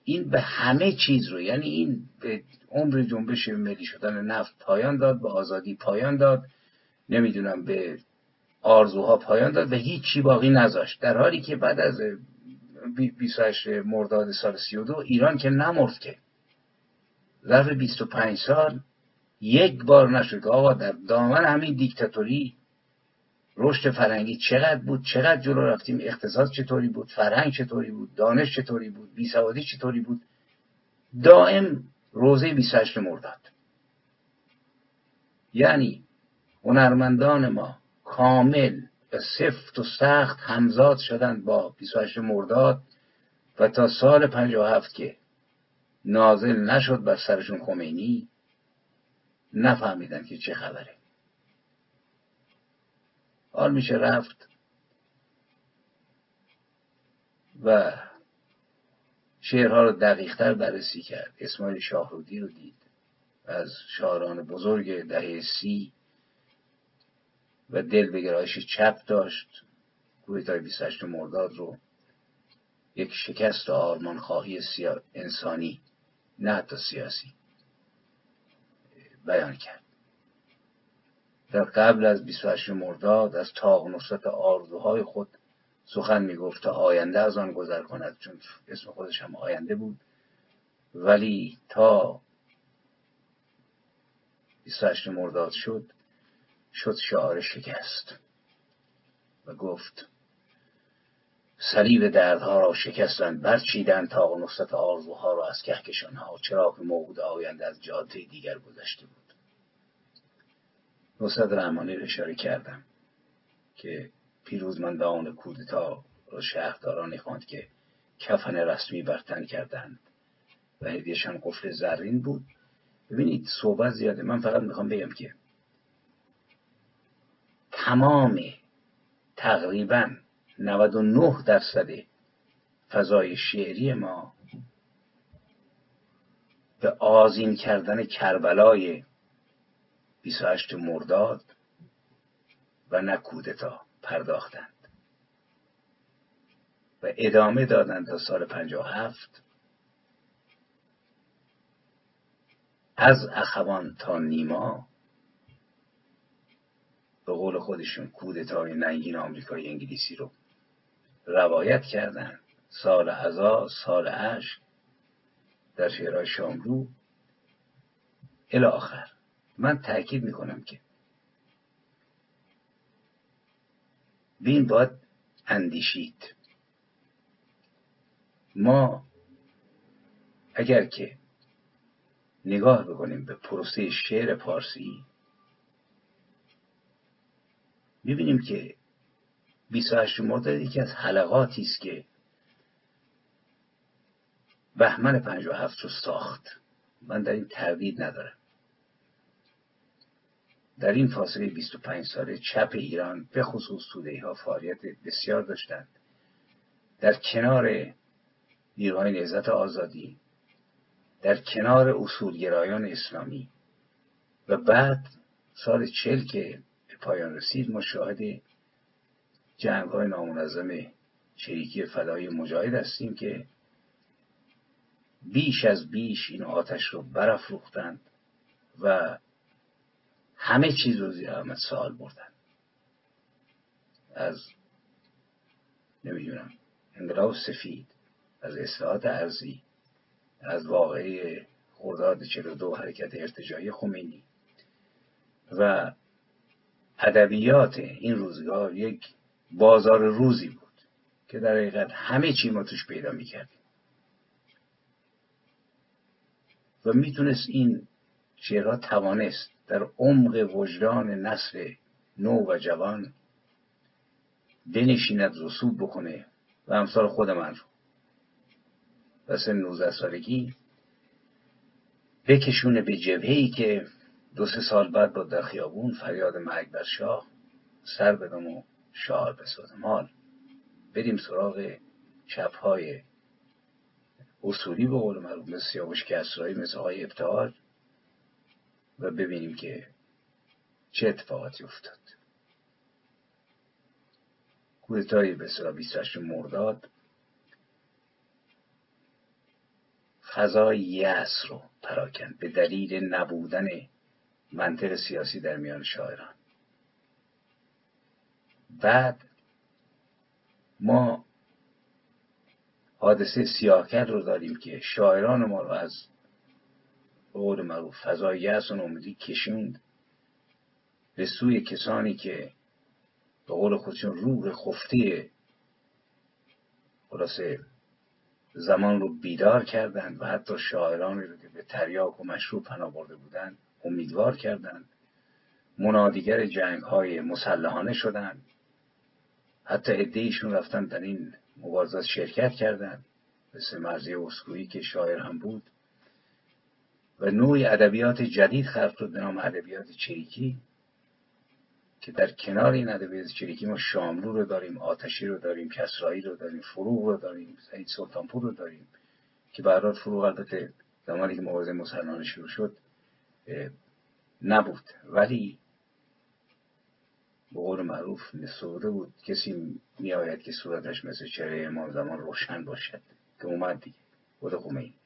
این به همه چیز رو یعنی این به عمر جنبش ملی شدن نفت پایان داد به آزادی پایان داد نمی‌دونم به آرزوها پایان داد و هیچی باقی نذاشت. در حالی که بعد از 28 مرداد سال 32 ایران که نمرد که. ظرف 25 سال یک بار نشد آقا در دامن همین دیکتاتوری رشد فرهنگی چقدر بود چقدر جلو رفتیم اقتصاد چطوری بود فرهنگ چطوری بود دانش چطوری بود بیسوادی چطوری بود؟ دائم روزه 28 مرداد. یعنی هنرمندان ما کامل و سفت و سخت همزاد شدند با 28 مرداد و تا سال 57 که نازل نشد بر سرشون خمینی نفهمیدن که چه خبره. حال میشه رفت. و شعرها رو دقیقتر بررسی کرد. اسماعیل شاهرودی رو دید از شاعران بزرگ دهه سی و دل به گرایش چپ داشت. کودتای 28 مرداد رو یک شکست آرمان خواهی انسانی نه حتی سیاسی بیان کرد. در قبل از 28 مرداد از تاق نصرت آرزوهای خود سخن می‌گفت تا آینده از آن گذر کند چون اسم خودش هم آینده بود. ولی تا 28 مرداد شد شد شعار شکست و گفت صلیب دردها را شکستند برچیدند تا نصرت آرزوها را از کهکشانها. چرا که موعود آینده از جاده دیگر گذشته بود. نصرت رحمانی رو اشاره کردم که پیروزمندان کودتا را شهردارانی خواند که کفن رسمی برتن کردند. و هدیهشان قفل زرین بود. ببینید صحبت زیاده من فقط می‌خوام بگم که تمام تقریبا 99 درصد فضای شعری ما به آزین کردن کربلای 28 مرداد و نه کودتا پرداختند و ادامه دادند تا سال 57 از اخوان تا نیما به قول خودشون کودتای ننگین آمریکای انگلیسی رو روایت کردند سال عزا سال عشق در شعرهای شاملو الی آخر. من تاکید می‌کنم که بین باید اندیشید. ما اگر که نگاه بکنیم به پروسه شعر پارسی می‌بینیم که 28 مرداد یکی از حلقاتی است که بهمن 57 رو ساخت. من در این تردید ندارم. در این فاصله 25 ساله چپ ایران به خصوص توده ها فعالیت بسیار داشتند. در کنار نیروهای نهزت آزادی در کنار اصولگرایان اسلامی و بعد سال چل که به پایان رسید ما شاهد جنگ های نامنظم چریکی فدای مجاهد هستیم که بیش از بیش این آتش رو برافروختند و همه چیز رو زیر سال بردن. از نمی‌دونم انقلاب سفید از اصلاحات ارزی از واقعی خرداد 42 حرکت ارتجاعی خمینی و ادبیات این روزگار یک بازار روزی بود که در حقیقت همه چی ما توش پیدا می‌کردیم. و می‌تونست این شعرها توانست در عمق وجدان نسل نو و جوان بنشیند رسوب بکنه و امثال خود من رو. و سن 19 سالگی بکشونه به جبهه که دو سه سال بعد با در خیابون فریاد مرگ بر شاه سر بدم و شعار بسازم. حال بریم سراغ چپهای اصولی به قول مثل سیاوش کسرایی مثل های ابتحال و ببینیم که چه اتفاقاتی افتاد. کودتای به اصطلاح 28 مرداد فضای یأس رو پراکند به دلیل نبودن منطق سیاسی در میان شاعران. بعد ما حادثه سیاهکل رو داریم که شاعران ما رو از قول معروف. فضای یأس و نومیدی کشوند. به سوی کسانی که به قول خودشون روح خفته خلاصه زمان رو بیدار کردند و حتی شاعرانی رو که به تریاک و مشروع پناه برده بودند امیدوار کردند. منادیگر جنگ های مسلحانه شدند. حتی ایشون رفتن در این مبارزات شرکت کردند. مثل مرزی اسکویی که شاعر هم بود. و نوعی ادبیات جدید خلق شد به نام ادبیات چریکی که در کنار این ادبیات چریکی ما شاملو رو داریم آتشی رو داریم کسرایی رو داریم فروغ رو داریم سعید سلطانپور رو داریم که برات فروغ البته زمانی که مبارزه مسلمان شروع شد نبود. ولی به قول معروف نسوده بود. کسی میآید که صورتش مثل چهره امام زمان روشن باشد که اومد دیگه خود خمینی.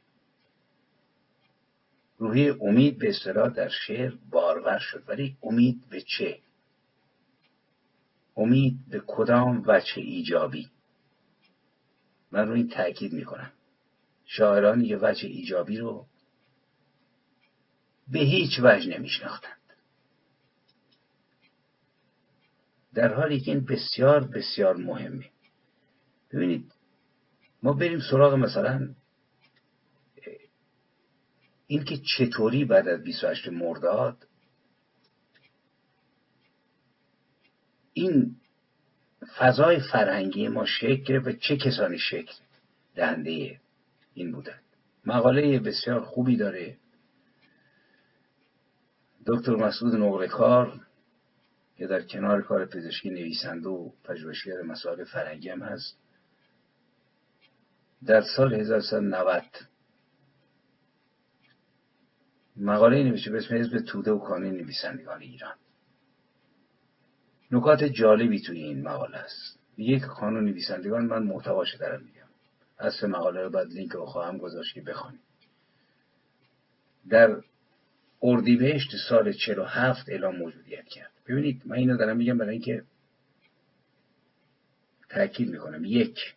روحی امید به اصطلاح در شعر بارور شد. ولی امید به چه؟ امید به کدام وجه ایجابی؟ من روی این تاکید می‌کنم. شاعرانی که وجه ایجابی رو به هیچ وجه نمیشناختند. در حالی که این بسیار بسیار مهمه. ببینید ما بریم سراغ مثلا اینکه چطوری بعد از 28 مرداد این فضای فرهنگی ما شکل و چه کسانی شکل دهنده این بودن. مقاله بسیار خوبی داره. دکتر مسعود نقرکار که در کنار کار پزشکی نویسنده و پژوهشگر مسائل فرهنگی هم هست در سال 1990 مقاله نوشته به اسم حزب توده و کانون نویسندگان ایران. نکات جالبی توی این مقاله است. یک کانون نویسندگان من محتواش دارم میگم. اصل مقاله رو بعد لینک رو خواهم گذاشت که بخوانید در اردیبهشت سال 47 اعلام موجودیت کرد. ببینید من اینو دارم میگم برای اینکه تاکید می‌کنم. یک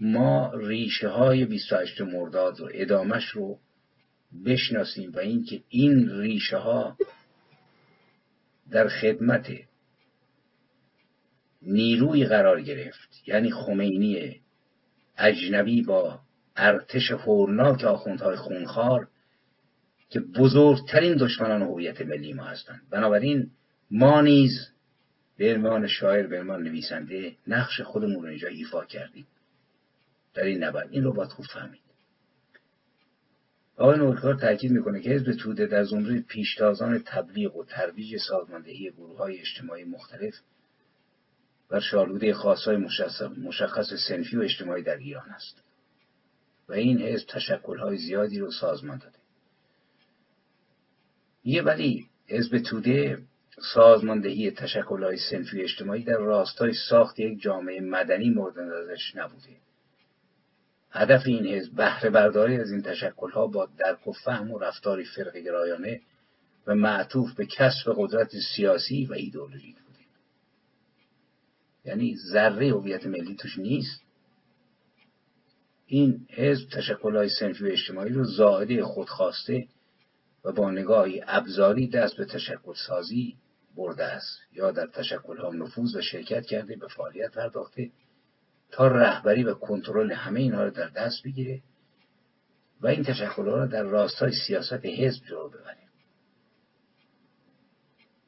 ما ریشه های 28 مرداد و ادامش رو بشناسیم و اینکه این ریشه ها در خدمت نیروی قرار گرفت یعنی خمینی اجنبی با ارتش هورناک آخوندهای خونخوار که بزرگترین دشمنان هویت ملی ما هستند. بنابراین ما نیز به عنوان شاعر به عنوان نویسنده نقش خودمون رو اینجا ایفا کردیم. در این نبرد. این رو باید خوب فهمید آقای نورکار تاکید می‌کنه که حزب توده در زمره پیشتازان تبلیغ و ترویج سازماندهی گروه های اجتماعی مختلف و شالوده خاصهای مشخص سنفی و اجتماعی در ایران است و این حزب تشکلهای زیادی رو سازمان داده. یه ولی حزب توده سازماندهی تشکلهای سنفی و اجتماعی در راستای ساخت یک جامعه مدنی مورد نظرش نبوده. هدف این حزب بهره برداری از این تشکلها با درک و فهم و رفتاری فرق گرایانه و معطوف به کسب قدرت سیاسی و ایدئولوژیک بوده یعنی ذره هویت ملی توش نیست. این حزب تشکلهای سنفی و اجتماعی رو زائده خودخواسته و با نگاهی ابزاری دست به تشکل سازی برده است یا در تشکل هم نفوذ و شرکت کرده به فعالیت پرداخته تا رهبری و کنترل همه اینها رو در دست بگیره و این تشکل را در راستای سیاست حزب جلو ببره.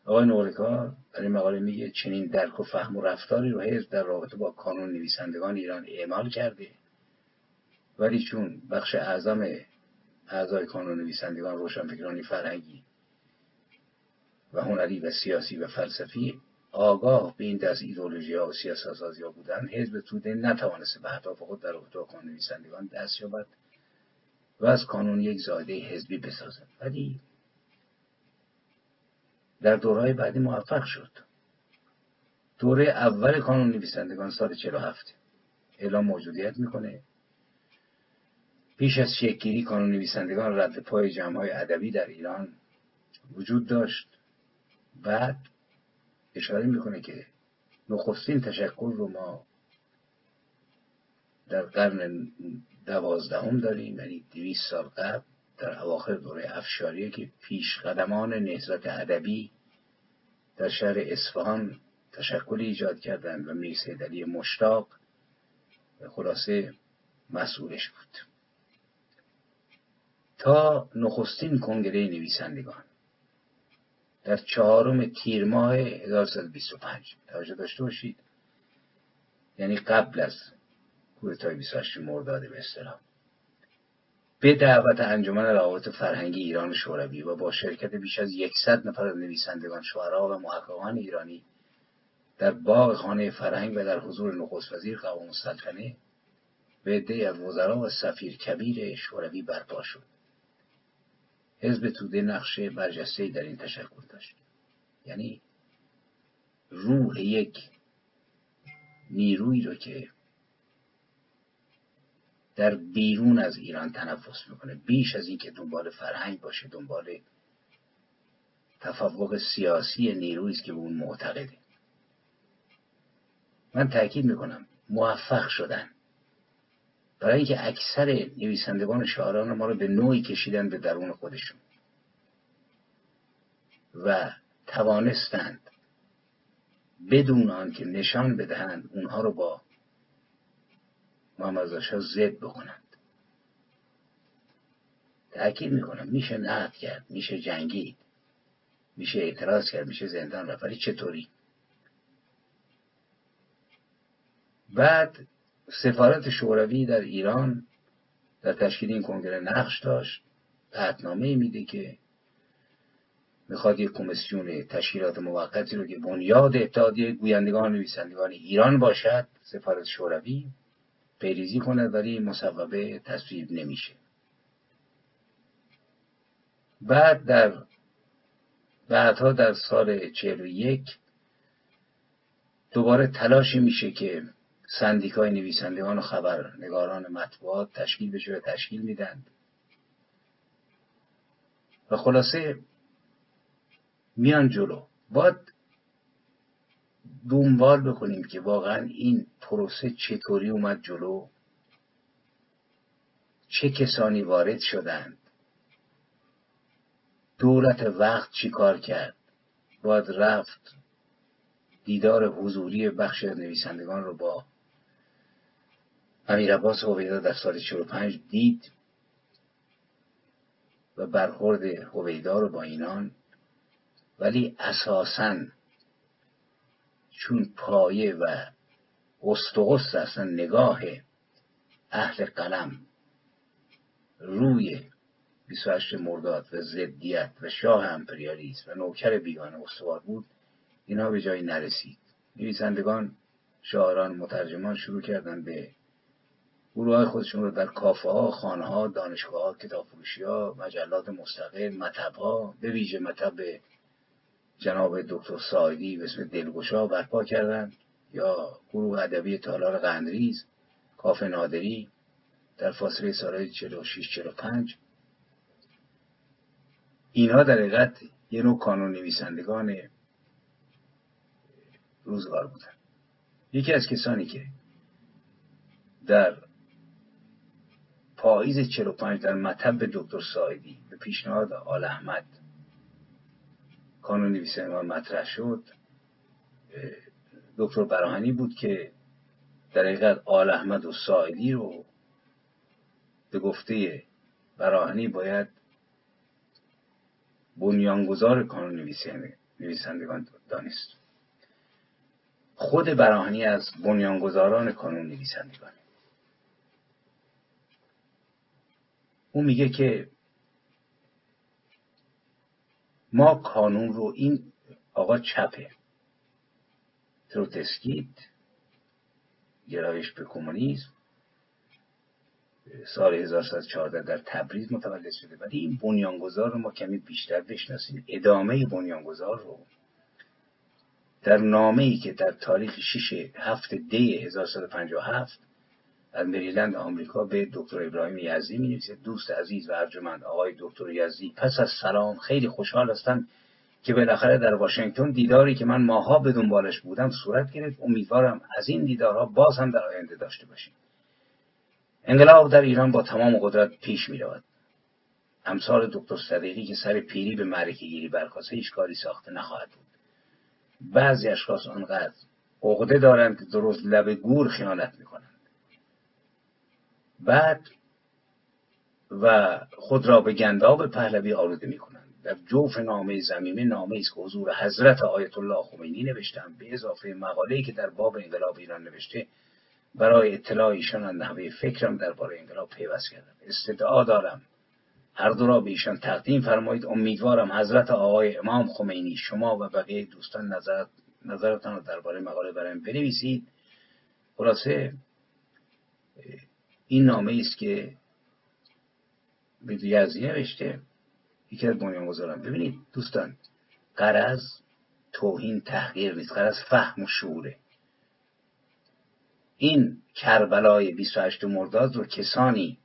آقای نورکار در این مقاله میگه چنین درک و فهم و رفتاری رو حزب در رابطه با کانون نویسندگان ایران اعمال کرده ولی چون بخش اعظم اعضای کانون نویسندگان روشنفکرانی فرهنگی و هنری و سیاسی و فلسفی آگاه به این دست ایدولوژی ها و سیاست سازی ها بودن حزب توده نتوانسته به اهداف خود در کانون نویسندگان دست یابد و از کانون یک زاده حزبی بسازد. ولی در دورهای بعدی موفق شد. دوره اول کانون نویسندگان سال 47 اعلام موجودیت می‌کنه. پیش از شکلگیری کانون نویسندگان رد پای جمعهای ادبی در ایران وجود داشت. بعد اشاره می‌کنه که نخستین تشکل رو ما در قرن دوازدهم داریم یعنی دویست سال قبل در اواخر دوره افشاریه که پیش قدمان نهضت ادبی در شهر اصفهان تشکلی ایجاد کردند و می‌رسه دلی مشتاق. خلاصه مسئولش بود. تا نخستین کنگره نویسندگان. در چهارم تیر ماه 1325 توجه داشته باشید. یعنی قبل از کودتای 28 مرداد به اصطلاح. به دعوت انجمن روابط فرهنگی ایران شوروی و با شرکت بیش از یکصد نفر از نویسندگان شعرا و محققان ایرانی در باغ خانه فرهنگ و در حضور نخست وزیر قوام السلطنه به عده از وزرا و سفیر کبیر شوروی برپا شد. حزب توده نقش برجسته در این تشکل داشت. یعنی روح یک نیروی رو که در بیرون از ایران تنفس می‌کنه بیش از اینکه دنبال فرهنگ باشه دنبال تفوق سیاسی نیرویی است که به اون معتقده. من تاکید می‌کنم موفق شدن. برای اینکه اکثر نویسندگان شاعران ما رو به نوعی کشیدن به درون خودشون. و توانستند بدون آنکه نشان بدهند اونها رو با محمد شاه زد بکنند. تأکید می‌کنم میشه نقد کرد میشه جنگید میشه اعتراض کرد میشه زندان رفت ولی چطوری؟ بعد سفارت شوروی در ایران در تشکیل این کنگره نقش داشت. قطنامه میده که می‌خواد یک کمیسیون تشکیلات موقتی رو که بنیاد اتحادیه گویندگان نویسندگان ایران باشد سفارت شوروی پیریزی کند ولی مصوبه تصویب نمیشه. بعد در بعدها در سال یک دوباره تلاشی میشه که سندیکای نویسندگان و خبرنگاران مطبوعات تشکیل بشه و تشکیل میدن. و خلاصه میان جلو. باید دنبال بکنیم که واقعا این پروسه چطوری اومد جلو. چه کسانی وارد شدند. دولت وقت چی کار کرد؟ باید رفت دیدار حضوری بخش نویسندگان رو با امیر عباس هویدا در سال 45 دید و برخورد هویدا رو با اینان ولی اساسا چون پایه و استقست اصلا نگاه اهل قلم روی 28 مرداد و زدیت و شاه امپریالیسم و نوکر بیگانه استوار بود اینها به جایی نرسید. نویسندگان شاعران مترجمان شروع کردن به گروه های خودشون رو در کافه ها، خانه ها، دانشگاه ها، کتاب ها، مجلات مستقل، مطب ها، به ویژه مطب جناب دکتر سایدی به اسم دلگشا برپا کردند یا گروه ادبی تالار قندریز کافه نادری در فاصله سالهای 46 45 اینها در حقیقت یه نوع کانون نویسندگان روزگار بودن. یکی از کسانی که در پاییز 45 در مطب دکتر سایدی به پیشنهاد آل احمد. کانون نویسندگان مطرح شد. دکتر براهنی بود که در حقیقت آل احمد و سایدی رو به گفته براهنی باید بنیانگذار کانون نویسندگان دانست. خود براهنی از بنیانگذاران کانون نویسندگان. او میگه که ما کانون رو این آقا چپه. تروتسکیت گرایش به کمونیسم سال 1114 در تبریز متولد شده. ولی این بنیانگذار رو ما کمی بیشتر بشناسیم. ادامه بنیانگذار رو در نامه ای که در تاریخ 6 هفت دی 1157 از مریلند آمریکا به دکتر ابراهیم یزدی می دوست عزیز و ارجمند آقای دکتر یزدی پس از سلام خیلی خوشحال هستم که بالاخره در واشنگتن دیداری که من ماها به دنبالش بودم صورت گرفت. امیدوارم از این دیدارها باز هم در آینده داشته باشیم. انقلاب در ایران با تمام قدرت پیش می رود امثال دکتر صدیقی که سر پیری به معرکه گیری برخواسته هیچ کاری ساخته نخواهد بود. بعضی اشخاص آنقدر عقده دارند که درست لب گور خیانت می‌کنند. بعد و خود را به گنداب پهلوی آلوده می کنند در جوف نامه زمینه نامه است که حضور حضرت آیت الله خمینی نوشتم. به اضافه مقاله‌ای که در باب انقلاب ایران نوشته برای اطلاع ایشان از نحوه فکرم درباره انقلاب پیوست کردم. استدعا دارم. هر دو را به ایشان تقدیم فرمایید. امیدوارم حضرت آقای امام خمینی شما و بقیه دوستان نظرت نظرتان رو درباره مقاله برایم بنویسید. خلاصه این نامه است که به یزدی نوشته. یکی از بنیانگذاران. ببینید دوستان قرض توهین تحقیر نیست. قرض فهم و شعوره. این کربلای 28 مرداد رو کسانی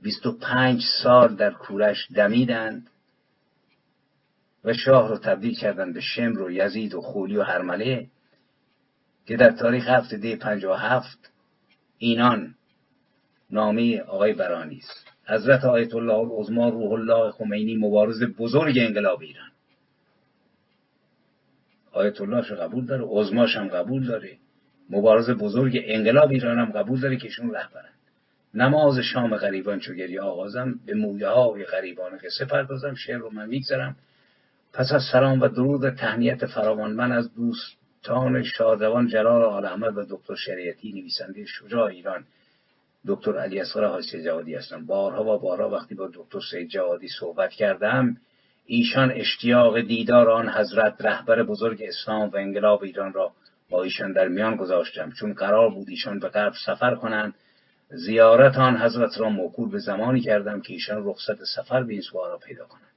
25 سال در کورش دمیدند و شاه رو تبدیل کردند به شمر و یزید و خولی و هرمله که در تاریخ هفته دی هفت اینان نامه آقای برانی است. حضرت آیت الله العظما روح الله خمینی مبارز بزرگ انقلاب ایران. آیت اللهش قبول داره عظماش هم قبول داره. مبارز بزرگ انقلاب ایران هم قبول داره که ایشون رهبرن نماز شام غریبان چو گریه آغازم به مویه های غریبان قصه پردازم شعر رو من میگذرم پس از سلام و درود و تهنیت فراوان من از دوستان شادوان جلال آل احمد و دکتر شریعتی نویسنده شجاع ایران. دکتر علی اصغر حاجی جوادی هستم. بارها و بارها وقتی با دکتر سید جوادی صحبت کردم ایشان اشتیاق دیدار آن حضرت رهبر بزرگ اسلام و انقلاب ایران را با ایشان در میان گذاشتم. چون قرار بود ایشان به غرب سفر کنند زیارت آن حضرت را موکول به زمانی کردم که ایشان رخصت سفر به این را پیدا کنند.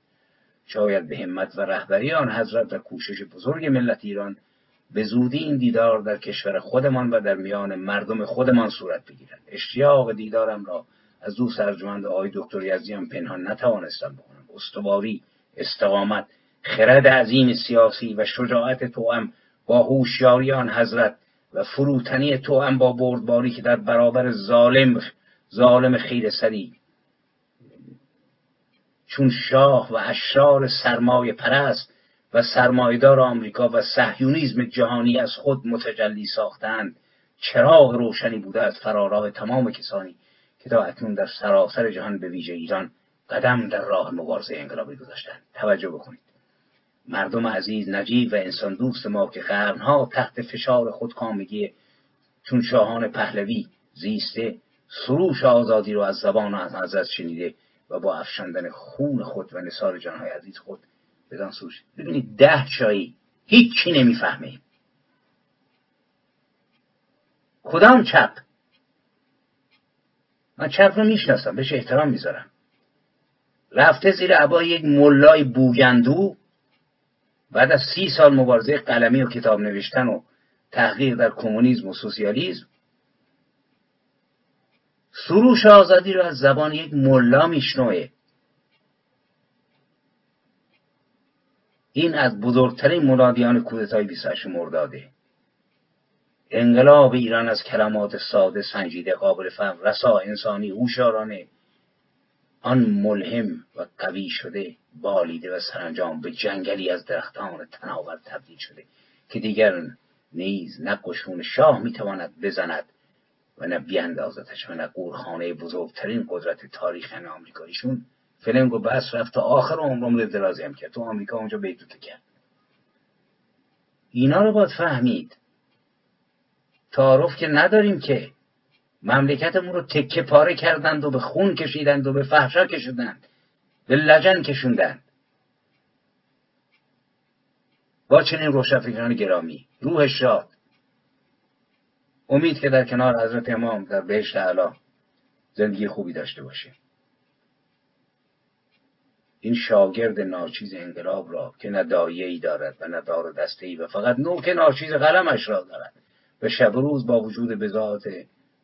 شاید به همت و رهبری آن حضرت و کوشش بزرگ ملت ایران به زودی این دیدار در کشور خودمان و در میان مردم خودمان صورت بگیرد. اشتیاق دیدارم را از دو سرجمند آقای دکتر یزدی پنهان نتوانستم بکنم. استواری استقامت خرد عظیم سیاسی و شجاعت توام با هوشیاری آن حضرت و فروتنی توام با بردباری که در برابر ظالم ظالم خیر سری. چون شاه و اشرار سرمایه پرست و سرمایدار آمریکا و صهیونیزم جهانی از خود متجلی ساختند. چراغ روشنی بوده از فراراه تمام کسانی که تا اکنون در سراسر جهان به ویژه ایران قدم در راه مبارزه انقلابی گذاشتند. توجه بکنید. مردم عزیز نجیب و انسان دوست ما که قرنها تحت فشار خودکامگی چون شاهان پهلوی زیسته سروش آزادی رو از زبان و از حضرت شنیده و با افشاندن خون خود و نثار جانهای عزیز خود بدان سوش ببینید ده چایی هیچی نمی‌فهمه. کدام چپ؟ من چپ رو می‌شناسم بهش احترام می‌ذارم. رفته زیر عبای یک ملای بوگندو بعد از سی سال مبارزه قلمی و کتاب نوشتن و تحقیق در کمونیسم و سوسیالیسم سروش آزادی رو از زبان یک ملا میشنوه. این از بزرگترین منادیان کودتای 28 مرداده. انقلاب ایران از کلمات ساده سنجیده قابل فهم رسا انسانی هوشیارانه. آن ملهم و قوی شده بالیده و سرانجام به جنگلی از درختان تناور تبدیل شده که دیگر نیز نه قشون شاه می‌تواند بزند و نه بیاندازتش و نه قورخانه بزرگترین قدرت تاریخ آمریکاییشون فلنگ و بس رفت تا آخر عمر درازی هم کرد. تو آمریکا اونجا بیتوته کرد. اینا رو باید فهمید. تعارف که نداریم که مملکتمون رو تکه پاره کردند و به خون کشیدند و به فحشا کشیدند. به لجن کشوندند. با چنین روشنفکران گرامی روح شاد. امید که در کنار حضرت امام در بهشت اعلی زندگی خوبی داشته باشه. این شاگرد ناچیز انقلاب را که نه دایه ای دارد و نه دار دسته ای و فقط نوک ناچیز قلمش را دارد. و شب روز با وجود بذات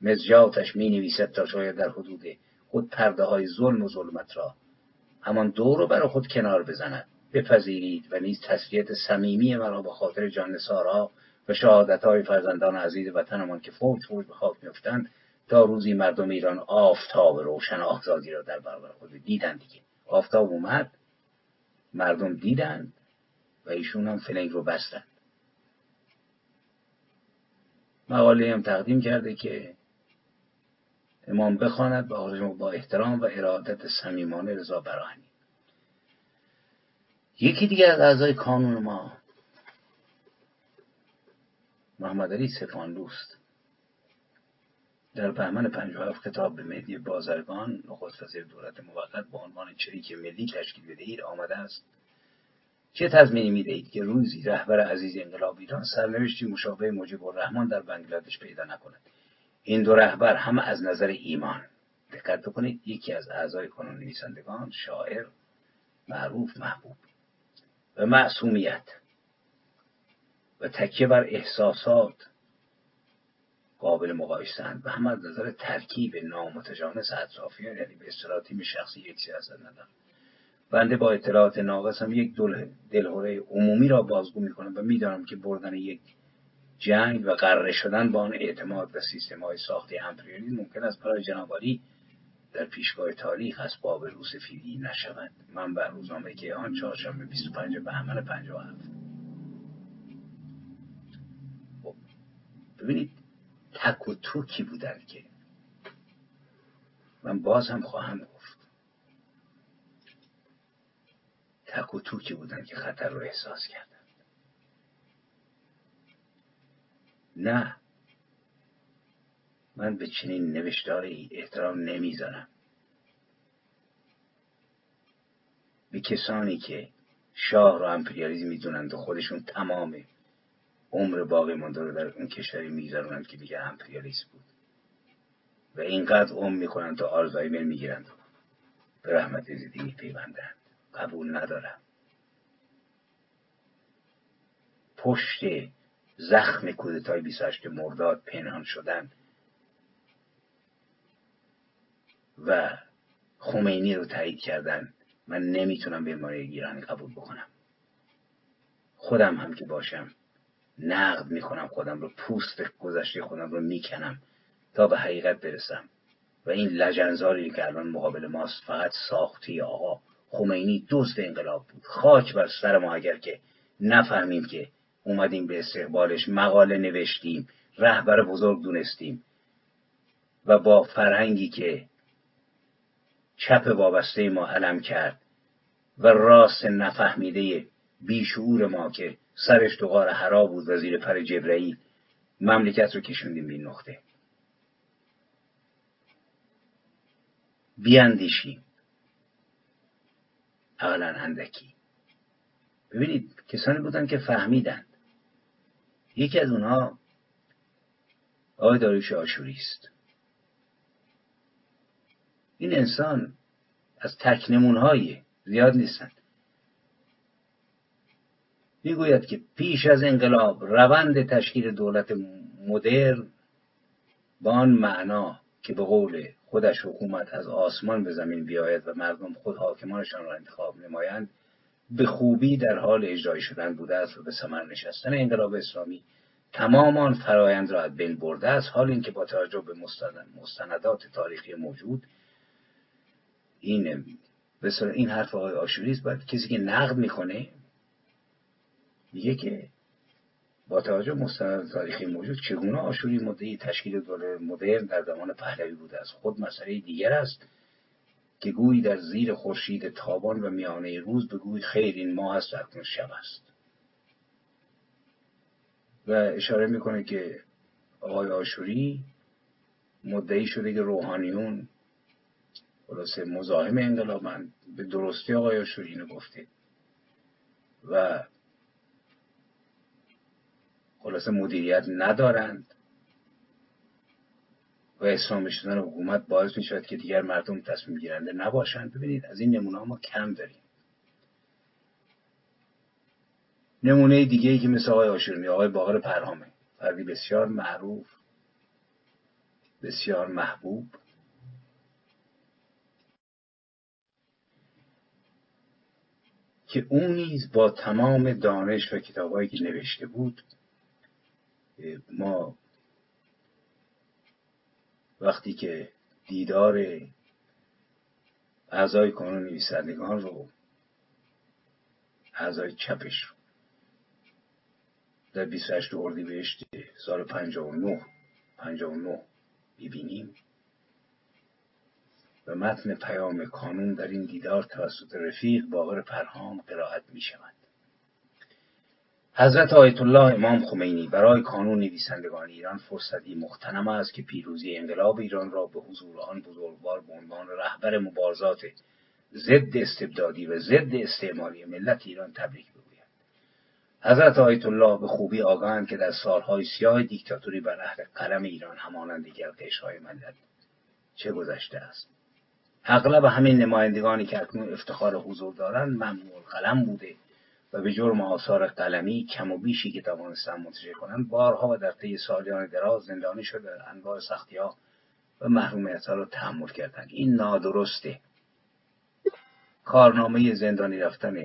مزجاتش می نویسد تا شاید در حدود خود پرده های ظلم و ظلمت را همان دور رو برای خود کنار بزند. بپذیرید و نیز تسلیت صمیمی مرا به خاطر جان سارا و شهادت های فرزندان عزیز وطنمان که فوج فوج به خاک میافتند تا روزی مردم ایران آفتاب روشن آزادی را در برابر خود دیدند دیگه. آفتاب اومد مردم دیدند و ایشون هم فلنگ رو بستند مقاله هم تقدیم کرده که امام بخواند با, با احترام و ارادت صمیمانه رضا براهنی یکی دیگه از اعضای کانون ما محمد علی سفانلوست در بهمن 57 خطاب به مهدی بازرگان نخست وزیر دولت موقت به عنوان چریک ملی تشکیل بدهید آمده است. چه تضمینی می‌دهید که روزی رهبر عزیز انقلاب ایران سرنوشتی مشابه مجیب الرحمن در بنگلادش پیدا نکند؟ این دو رهبر هم از نظر ایمان. دقت بکنید یکی از اعضای کانون نویسندگان شاعر معروف محبوب و معصومیت و تکیه بر احساسات قابل مقایسند و هم از نظر ترکیب نامتجانس اطرافیان یعنی به اصطلاح تیم شخصی یک سیاست ندارم. بنده با اطلاعات ناقص هم یک دلهوره عمومی را بازگو می‌کنم و می‌دانم که بردن یک جنگ و قراره شدن با آن اعتماد و سیستم های ساختی امپریالی ممکن است برای جنابالی در پیشگاه تاریخ اسباب روسفیدی نشود. من بر روزنامه که آن چهارشنبه 25 بهمن 57 خب ببینید تک و توکی بودن که. من باز هم خواهم گفت. تک و توکی بودن که خطر رو احساس کردن. نه. من به چنین نوشتاری احترام نمی‌ذارم. به کسانی که شاه رو امپریالیزم می‌دونند و خودشون تمام عمر باقی مانده رو در اون کشوری میگذرونند که دیگه امپریالیست بود. و اینقدر عمر می‌کنند تا آلزایمر می‌گیرند به رحمت زیدی میپیوندند قبول ندارم. پشت زخم کودتای 28 مرداد پنهان شدن. و خمینی رو تایید کردن. من نمی‌تونم به ماره گیرانی قبول بکنم. خودم هم که باشم. نقد می‌کنم خودم رو پوست گذشته خودم رو می‌کنم تا به حقیقت برسم. و این لجنزاری که الان مقابل ماست فقط ساختی آقا خمینی دوست انقلاب بود. خاک بر سر ما اگر که نفهمیم که اومدیم به استقبالش مقاله نوشتیم رهبر بزرگ دونستیم. و با فرهنگی که چپ وابسته ما علم کرد و راست نفهمیده بیشعور ما که سرش تو غار حرا بود و زیر پر جبرئیل مملکت رو کشوندیم به این نقطه. بیاندیشیم اقلا اندکی. ببینید کسانی بودن که فهمیدند یکی از اونها آقای داریوش آشوری است. این انسان از تکنمونهای زیاد نیستند می‌گوید که پیش از انقلاب روند تشکیل دولت مدرن با آن معنا که به قول خودش حکومت از آسمان به زمین بیاید و مردم خود حاکمانشان را انتخاب نمایند به خوبی در حال اجرای شدن بوده است و به ثمر نشستن انقلاب اسلامی تمام آن فرایند را از بین برده است. حال اینکه با توجه به مستندات تاریخی موجود این این حرف آقای آشوری است کسی که نقد می‌کنه میگه که با توجه مستند تاریخی موجود چگونه آشوری مدعی تشکیل دوله مدرن در زمان پهلوی بوده است؟ خود مسئله دیگر است که گویی در زیر خورشید تابان و میانه روز به گوی خیر این ماه است اکنون شب است. و اشاره می‌کنه که آقای آشوری مدعی شده که روحانیون خلاصه مزاحم انقلابند. به درستی آقای آشوری اینو گفته. و خلاصه مدیریت ندارند و اسلام شدن حکومت باعث می شود که دیگر مردم تصمیم گیرنده نباشند. ببینید از این نمونه ما کم داریم. نمونه دیگه ای که مثل آقای آشورمی آقای باقر پرهامه فردی بسیار معروف بسیار محبوب. که او نیز با تمام دانش و کتابهایی که نوشته بود ما وقتی که دیدار اعضای کانون نویسندگان رو اعضای چپش رو در 28 اردیبهشت سال 59 59 ببینیم و متن پیام کانون در این دیدار توسط رفیق باقر پرهام قرائت می شود حضرت آیت الله امام خمینی برای کانون نویسندگان ایران فرصتی مختنم است که پیروزی انقلاب ایران را به حضور آن بزرگوار به عنوان رهبر مبارزات ضد استبدادی و ضد استعماری ملت ایران تبریک بگوید. حضرت آیت الله به خوبی آگاهند که در سالهای سیاه دیکتاتوری بر اهل قلم ایران همانند دیگر قشرهای ملت چه گذشته است. اغلب همین نمایندگانی که اکنون افتخار حضور دارند ممنوع قلم بوده. و به جرم آثار قلمی کم و بیشی که توانستن منتشر کنند بارها و در طی سالیان دراز زندانی شده انواع سختی ها و محرومیت ها را تحمل کردند. این نادرسته. کارنامه زندانی رفتن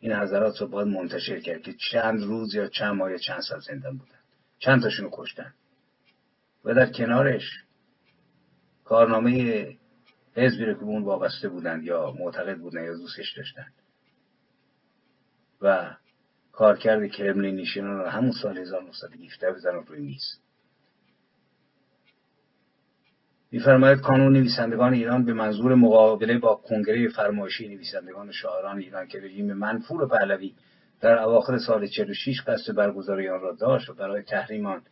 این حضرات رو باید منتشر کرد که چند روز یا چند ماه یا چند سال زندان بودن چند تاشون کشتن. و در کنارش کارنامه حزبی رو که اون وابسته بودند یا معتقد بودند یا دوستش داشتن و کارکرد کرملین نشینان رو همون سال 1917 بزنن روی میز. میفرماید کانون نویسندگان ایران به منظور مقابله با کنگره فرمایشی نویسندگان شاعران ایران که رژیم منفور پهلوی در اواخر سال 46 قصد برگزاری آن را داشت و برای تحریم آن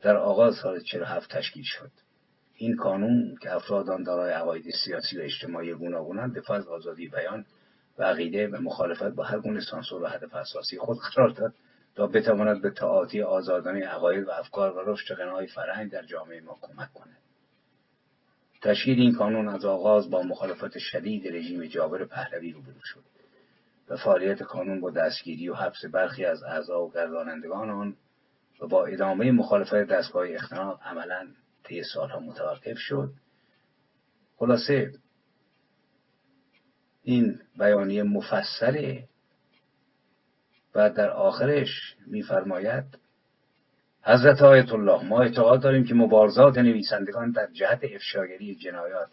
در آغاز سال 47 تشکیل شد. این قانون که افرادان دارای عقاید سیاسی و اجتماعی گوناگونند دفاع از آزادی بیان و عقیده و مخالفت با هر گونه سانسور و هدف اساسی خود قرار داد تا بتواند به تعاطی آزادانه عقاید و افکار و رشد غنای فرهنگ در جامعه ما کمک کند. تشکیل این کانون از آغاز با مخالفت شدید رژیم جابر پهلوی روبرو شد و فعالیت کانون با دستگیری و حبس برخی از اعضا و گردانندگان آن و با ادامه مخالفت دستگاه اختناق عملا طی سالها متوقف شد. خلاصه این بیانیه مفصله و در آخرش میفرماید حضرت آیت الله ما اعتقاد داریم که مبارزات نویسندگان در جهت افشاگری جنایات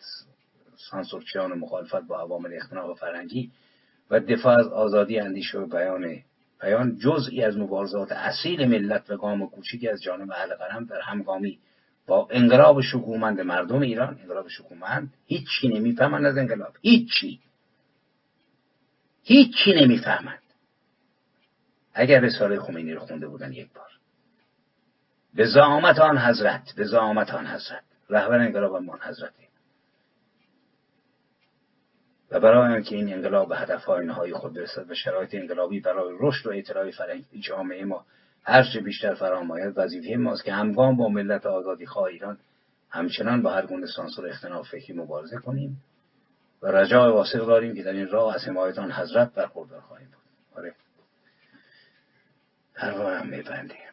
سانسورچیان و مخالفت با عوامل اختناق فرنگی و دفاع از آزادی اندیشه و بیان بیان جزئی از مبارزات اصیل ملت و گام کوچکی از جانب اهل قلم در همگامی با انقلاب شکومند مردم ایران انقلاب شکومند هیچی نمی‌فهمند از انقلاب هیچی. هیچی نمی‌فهمند. اگر رساله خمینی رو خونده بودن یک بار. به زعامت آن حضرت به زعامت آن حضرت. رهبر انقلاب من حضرته. و برای آنکه این انقلاب به هدفهای نهایی خود برسد و شرایط انقلابی برای رشد و اطلاع فرهنگی جامعه ما هرچه بیشتر فرام آید وظیفه ماست که همگام با ملت آزادی خواه ایران همچنان با هر گونه سانسور اختناف فکری مبارزه کنیم. و رجاع واسق داریم که در این راه از حمایت آن حضرت برخوردار خواهیم بود. آره. پروا هم میبندیم.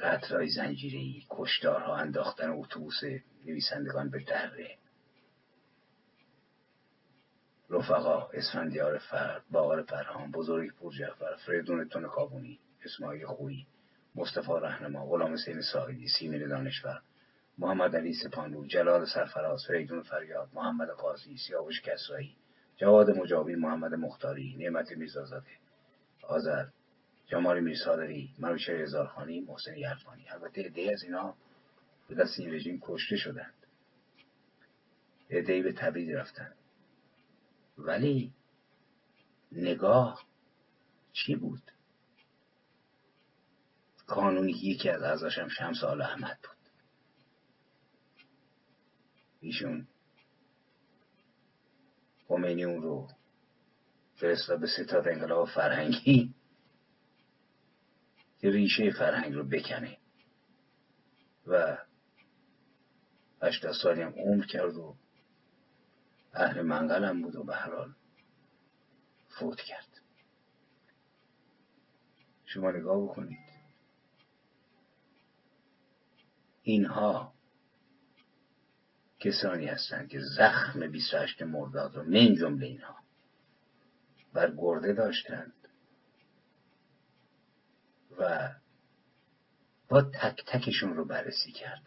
قطرهای زنجیری کشدارها انداختن اتوبوس نویسندگان به دره. رفقا اسفندیار فرد باقر پرهام بزرگ پور جعفر فریدون تون کابونی اسماعیل خویی مصطفی رهنما غلام حسین ساعدی سیمین دانشور. محمد علی سپانلو جلال سرفراز فریدون فریاد محمد قاضی سیاوش کسرایی جواد مجابی محمد مختاری نعمت میرزازاده آذر جمال میرصادقی منوچهر هزارخانی محسن یرفانی البته عدهای از اینا به دست این رژیم کشته شدند. عدهای به تبرید رفتند ولی نگاه چی بود؟ کانونی یکی از اعضاشم شمس آل احمد بود. ایشون. خمینی اون رو فرستاد به ستاد انقلاب فرهنگی. که ریشه فرهنگ رو بکنه. و هشتاد سالی هم عمر کرد و اهل منقلم بود و به حال فوت کرد. شما نگاه بکنید. اینها کسانی هستند که زخم 28 مرداد رو من جمله اینها بر گرده داشتند و با تک تکشون رو بررسی کرد.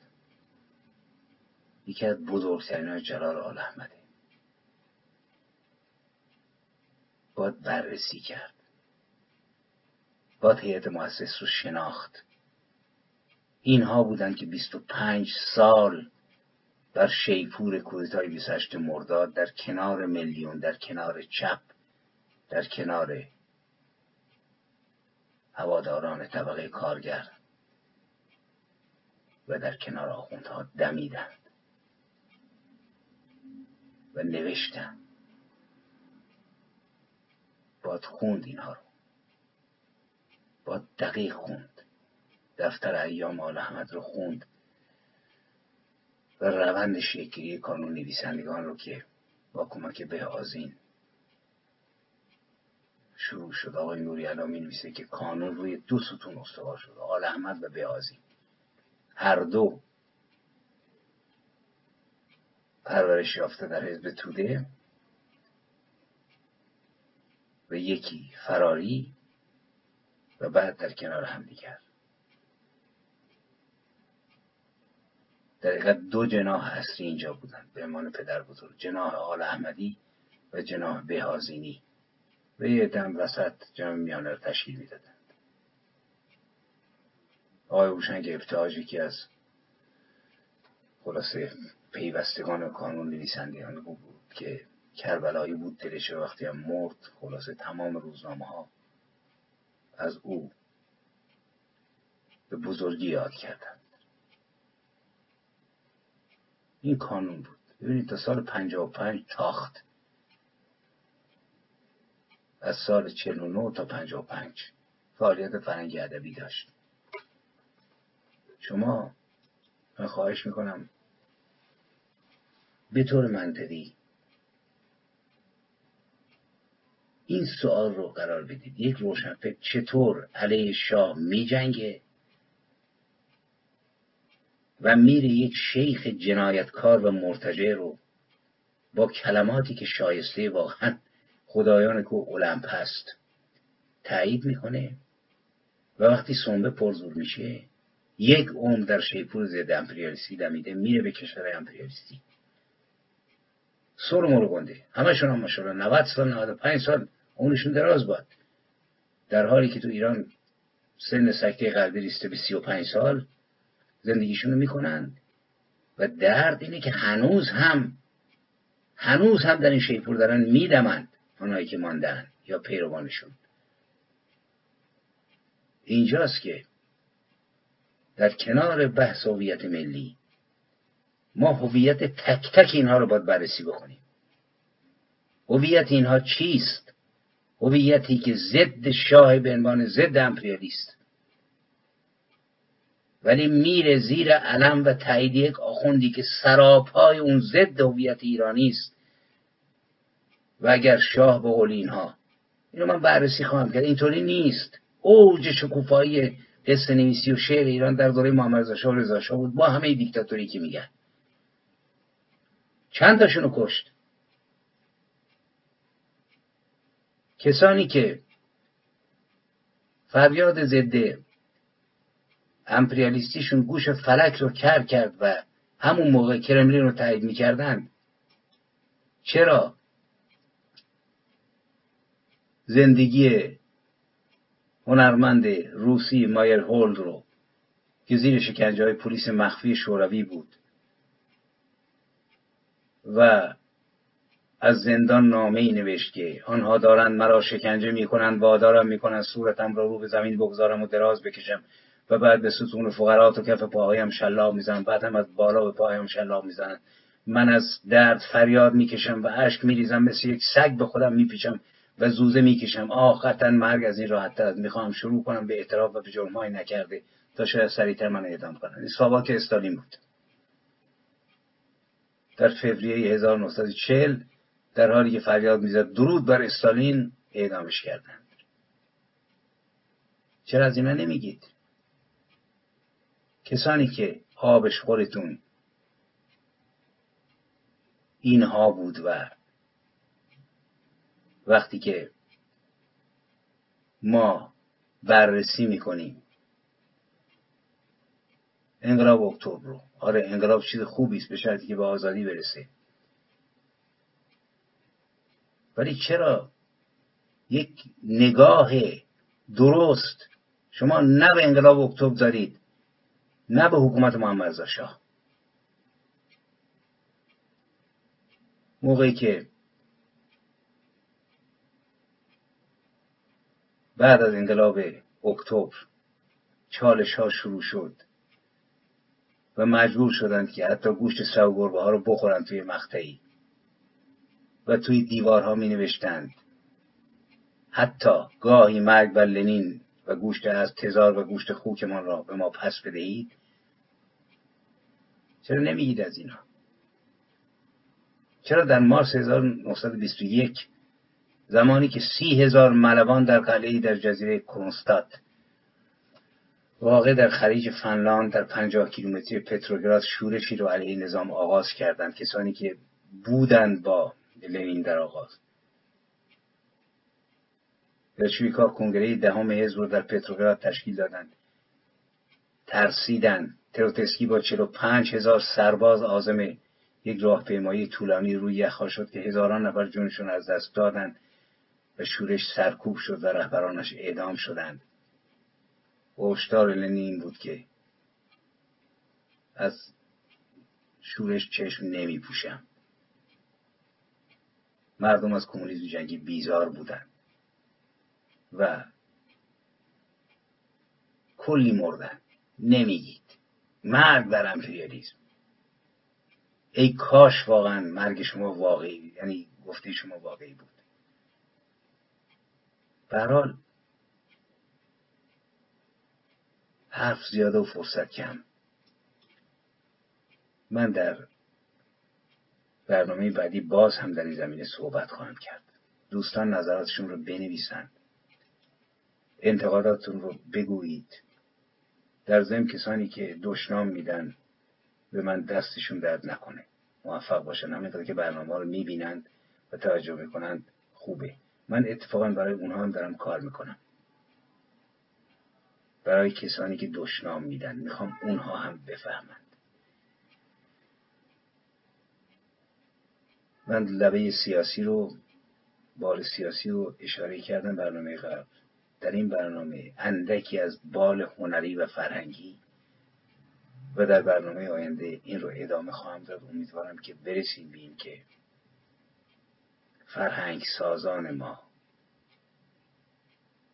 یکی از بزرگترین جلال آل احمده. باید بررسی کرد. باید هیئت مؤسس رو شناخت. اینها بودند که 25 سال بر شیپور کودتای 28 مرداد در کنار میلیون در کنار چپ در کنار هواداران طبقه کارگر و در کنار آخوندها دمیدند و نوشتند. باید خوند اینها رو. باید دقیق خوند. دفتر ایام آل احمد رو خوند. و روند شکلی کانون نویسندگان رو که با کمک به آزین شروع شد. آقای نوری علامی نویسه که کانون روی دو ستون استوار شد. آل احمد و آزین هر دو پرورش یافته در حزب توده و یکی فراری و بعد در کنار هم دیگر. در دو جناح اصلی اینجا بودند به عنوان پدر بزرگ جناح آل احمدی و جناح بهازینی. و یه دم وسط جمع میانه رو تشکیل می‌دادند آقای هوشنگ ابتهاج که از خلاصه پیوستگان کانون نویسندگان بود که کربلایی بود دلش وقتی هم مرد خلاصه تمام روزنامه ها از او به بزرگی یاد کردند این کانون بود. ببینید تا سال پنجاه و پنج تاخت. از سال چل و نو تا پنجاه و پنج فعالیت فرنگی ادبی داشت. شما من خواهش می‌کنم به طور منطقی این سوال رو قرار بدید. یک روشنفکر چطور علیه شاه میجنگه؟ و میره یک شیخ جنایتکار و مرتجع رو با کلماتی که شایسته واقعا خدایان که المپ هست تایید می‌کنه و وقتی سنبه پرزور میشه یک عمر در شیپور ضد امپریالیستی دمیده میره به کشور امپریالیستی. سر مرو گنده. همشون هم ماشاءالله 90 سال 95 سال اونشون دراز باد. در حالی که تو ایران سن سکته قلبی ریسته به 35 سال زندگیشونو می‌کنن. و درد اینه که هنوز هم هنوز هم در این شیپور دارن میدمند آنهایی که ماندن یا پیروانشون. اینجاست که در کنار بحث هویت ملی ما هویت تک تک اینها رو باید بررسی بکنیم. هویت اینها چیست؟ هویتی که ضد شاه به عنوان ضد امپریالیست. ولی میره زیر علم و تایید یک آخوندی که سراپای اون ضد هویت ایرانی است. و اگر شاه به قول اینها اینو من بررسی خواهم کرد. اینطوری نیست. اوج شکوفایی قصه نویسی و شعر ایران در دوره محمد رضا شاه رضا شاه بود. با همه دیکتاتوری که میگن. چند تاشونو کشت؟ کسانی که فریاد ضد امپریالیستیشون گوش فلک رو کر کرد و همون موقع کرملین رو تایید می‌کردن. چرا؟ زندگی هنرمند روسی مایر هولد رو که زیر شکنجه های پلیس مخفی شوروی بود و از زندان نامه ای نوشت که آنها دارند مرا شکنجه می‌کنند وادارم می‌کنند صورتم را رو به زمین بگذارم و دراز بکشم. و بعد به ستون فقرات و کف پاهایم شلاب می‌زنند بعد هم از بالا به پاهایم شلاب می‌زنند من از درد فریاد می‌کشم و اشک میریزم. مثل یک سگ به خودم میپیچم و زوزه می‌کشم. آه مرگ از این راحت تر می‌خواهم شروع کنم به اعتراف و به جرمهای نکرده تا شاید سریعتر من اعدام کنم. این که استالین بود. در فوریه 1940 در حالی که فریاد می‌زد درود بر استالین اعدامش کردند. چرا از اینا نمیگید؟ کسانی که آبش خورتون اینها بود و وقتی که ما بررسی می‌کنیم. انقلاب اکتبر رو. آره انقلاب چیز خوبی است به شرطی که به آزادی برسه. ولی چرا یک نگاه درست شما نه به انقلاب اکتبر دارید نه به حکومت محمد رضا شاه. موقعی که بعد از انقلاب اکتبر چالش ها شروع شد و مجبور شدند که حتی گوشت سو گربه ها رو بخورن توی مقطعی و توی دیوارها می نوشتند. حتی گاهی مرگ بر لنین و گوشت از تزار و گوشت خوکمان را به ما پس بدهید. چرا نمیگید از اینا؟ چرا در مارس 1921 زمانی که سی هزار ملوان در قلعه در جزیره کرونستاد واقع در خلیج فنلاند در پنجاه کیلومتری پتروگراد شورشی رو علیه نظام آغاز کردند کسانی که بودند با لنین در آغاز. بلشویکا کنگره دهم حزب رو در پتروگراد تشکیل دادند. ترسیدن. تروتسکی با چلو پنج هزار سرباز آزم یک راهپیمایی طولانی روی یخها شد که هزاران نفر جونشون از دست دادند و شورش سرکوب شد و رهبرانش اعدام شدند. هشدار لنین بود که از شورش چشم نمی پوشم مردم از کمونیسم جنگی بیزار بودند. و کلی مردن. نمیگید. مرگ بر امپریالیزم. ای کاش واقعا مرگ شما واقعی یعنی گفته شما واقعی بود. برحال حرف زیاده و فرصت کم. من در برنامه بعدی باز هم در این زمینه صحبت خواهم کرد. دوستان نظراتشون رو بنویسند انتقاداتتون رو بگویید. در ضمن کسانی که دشنام میدن به من دستشون درد نکنه. موفق باشن. همینطور که برنامه رو می‌بینند و توجه می‌کنند خوبه. من اتفاقا برای اونها هم دارم کار می‌کنم. برای کسانی که دشنام میدن می‌خوام اونها هم بفهمند. من لبه سیاسی رو بال سیاسی رو اشاره کردم برنامه قبل. در این برنامه اندکی از بال هنری و فرهنگی و در برنامه آینده این رو ادامه خواهم داد. امیدوارم که برسیم به که فرهنگ سازان ما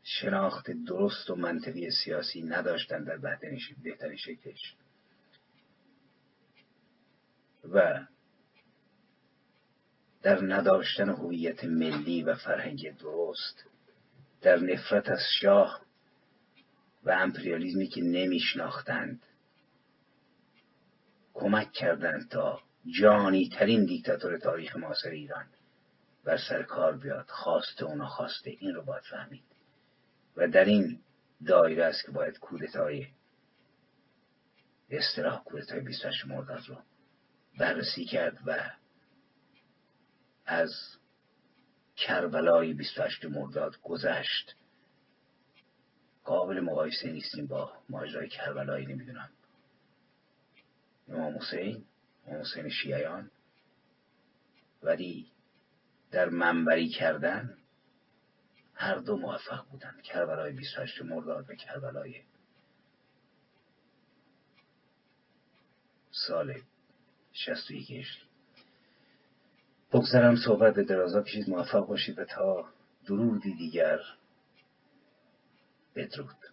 شناخت درست و منطقی سیاسی نداشتن در بهترین شکلش. و در نداشتن هویت ملی و فرهنگی درست در نفرت از شاه و امپریالیزمی که نمیشناختند. کمک کردند تا جانی ترین دیکتاتور تاریخ معاصر ایران بر سر کار بیاد. خواسته و نخواسته این رو باید فهمید. و در این دایره است که باید کودتای استراح کودتای 28 مرداد رو بررسی کرد و از کربلای 28 مرداد گذشت. قابل مقایسه نیستیم با ماجرای کربلایی نمی‌دونم. امام حسین امام حسین شیعیان. ولی در منبری کردن هر دو موفق بودند. کربلای 28 مرداد و کربلای سال 61 هجری. بگذرم صحبت به درازا کشید موفق باشید و تا درودی دیگر. بدرود.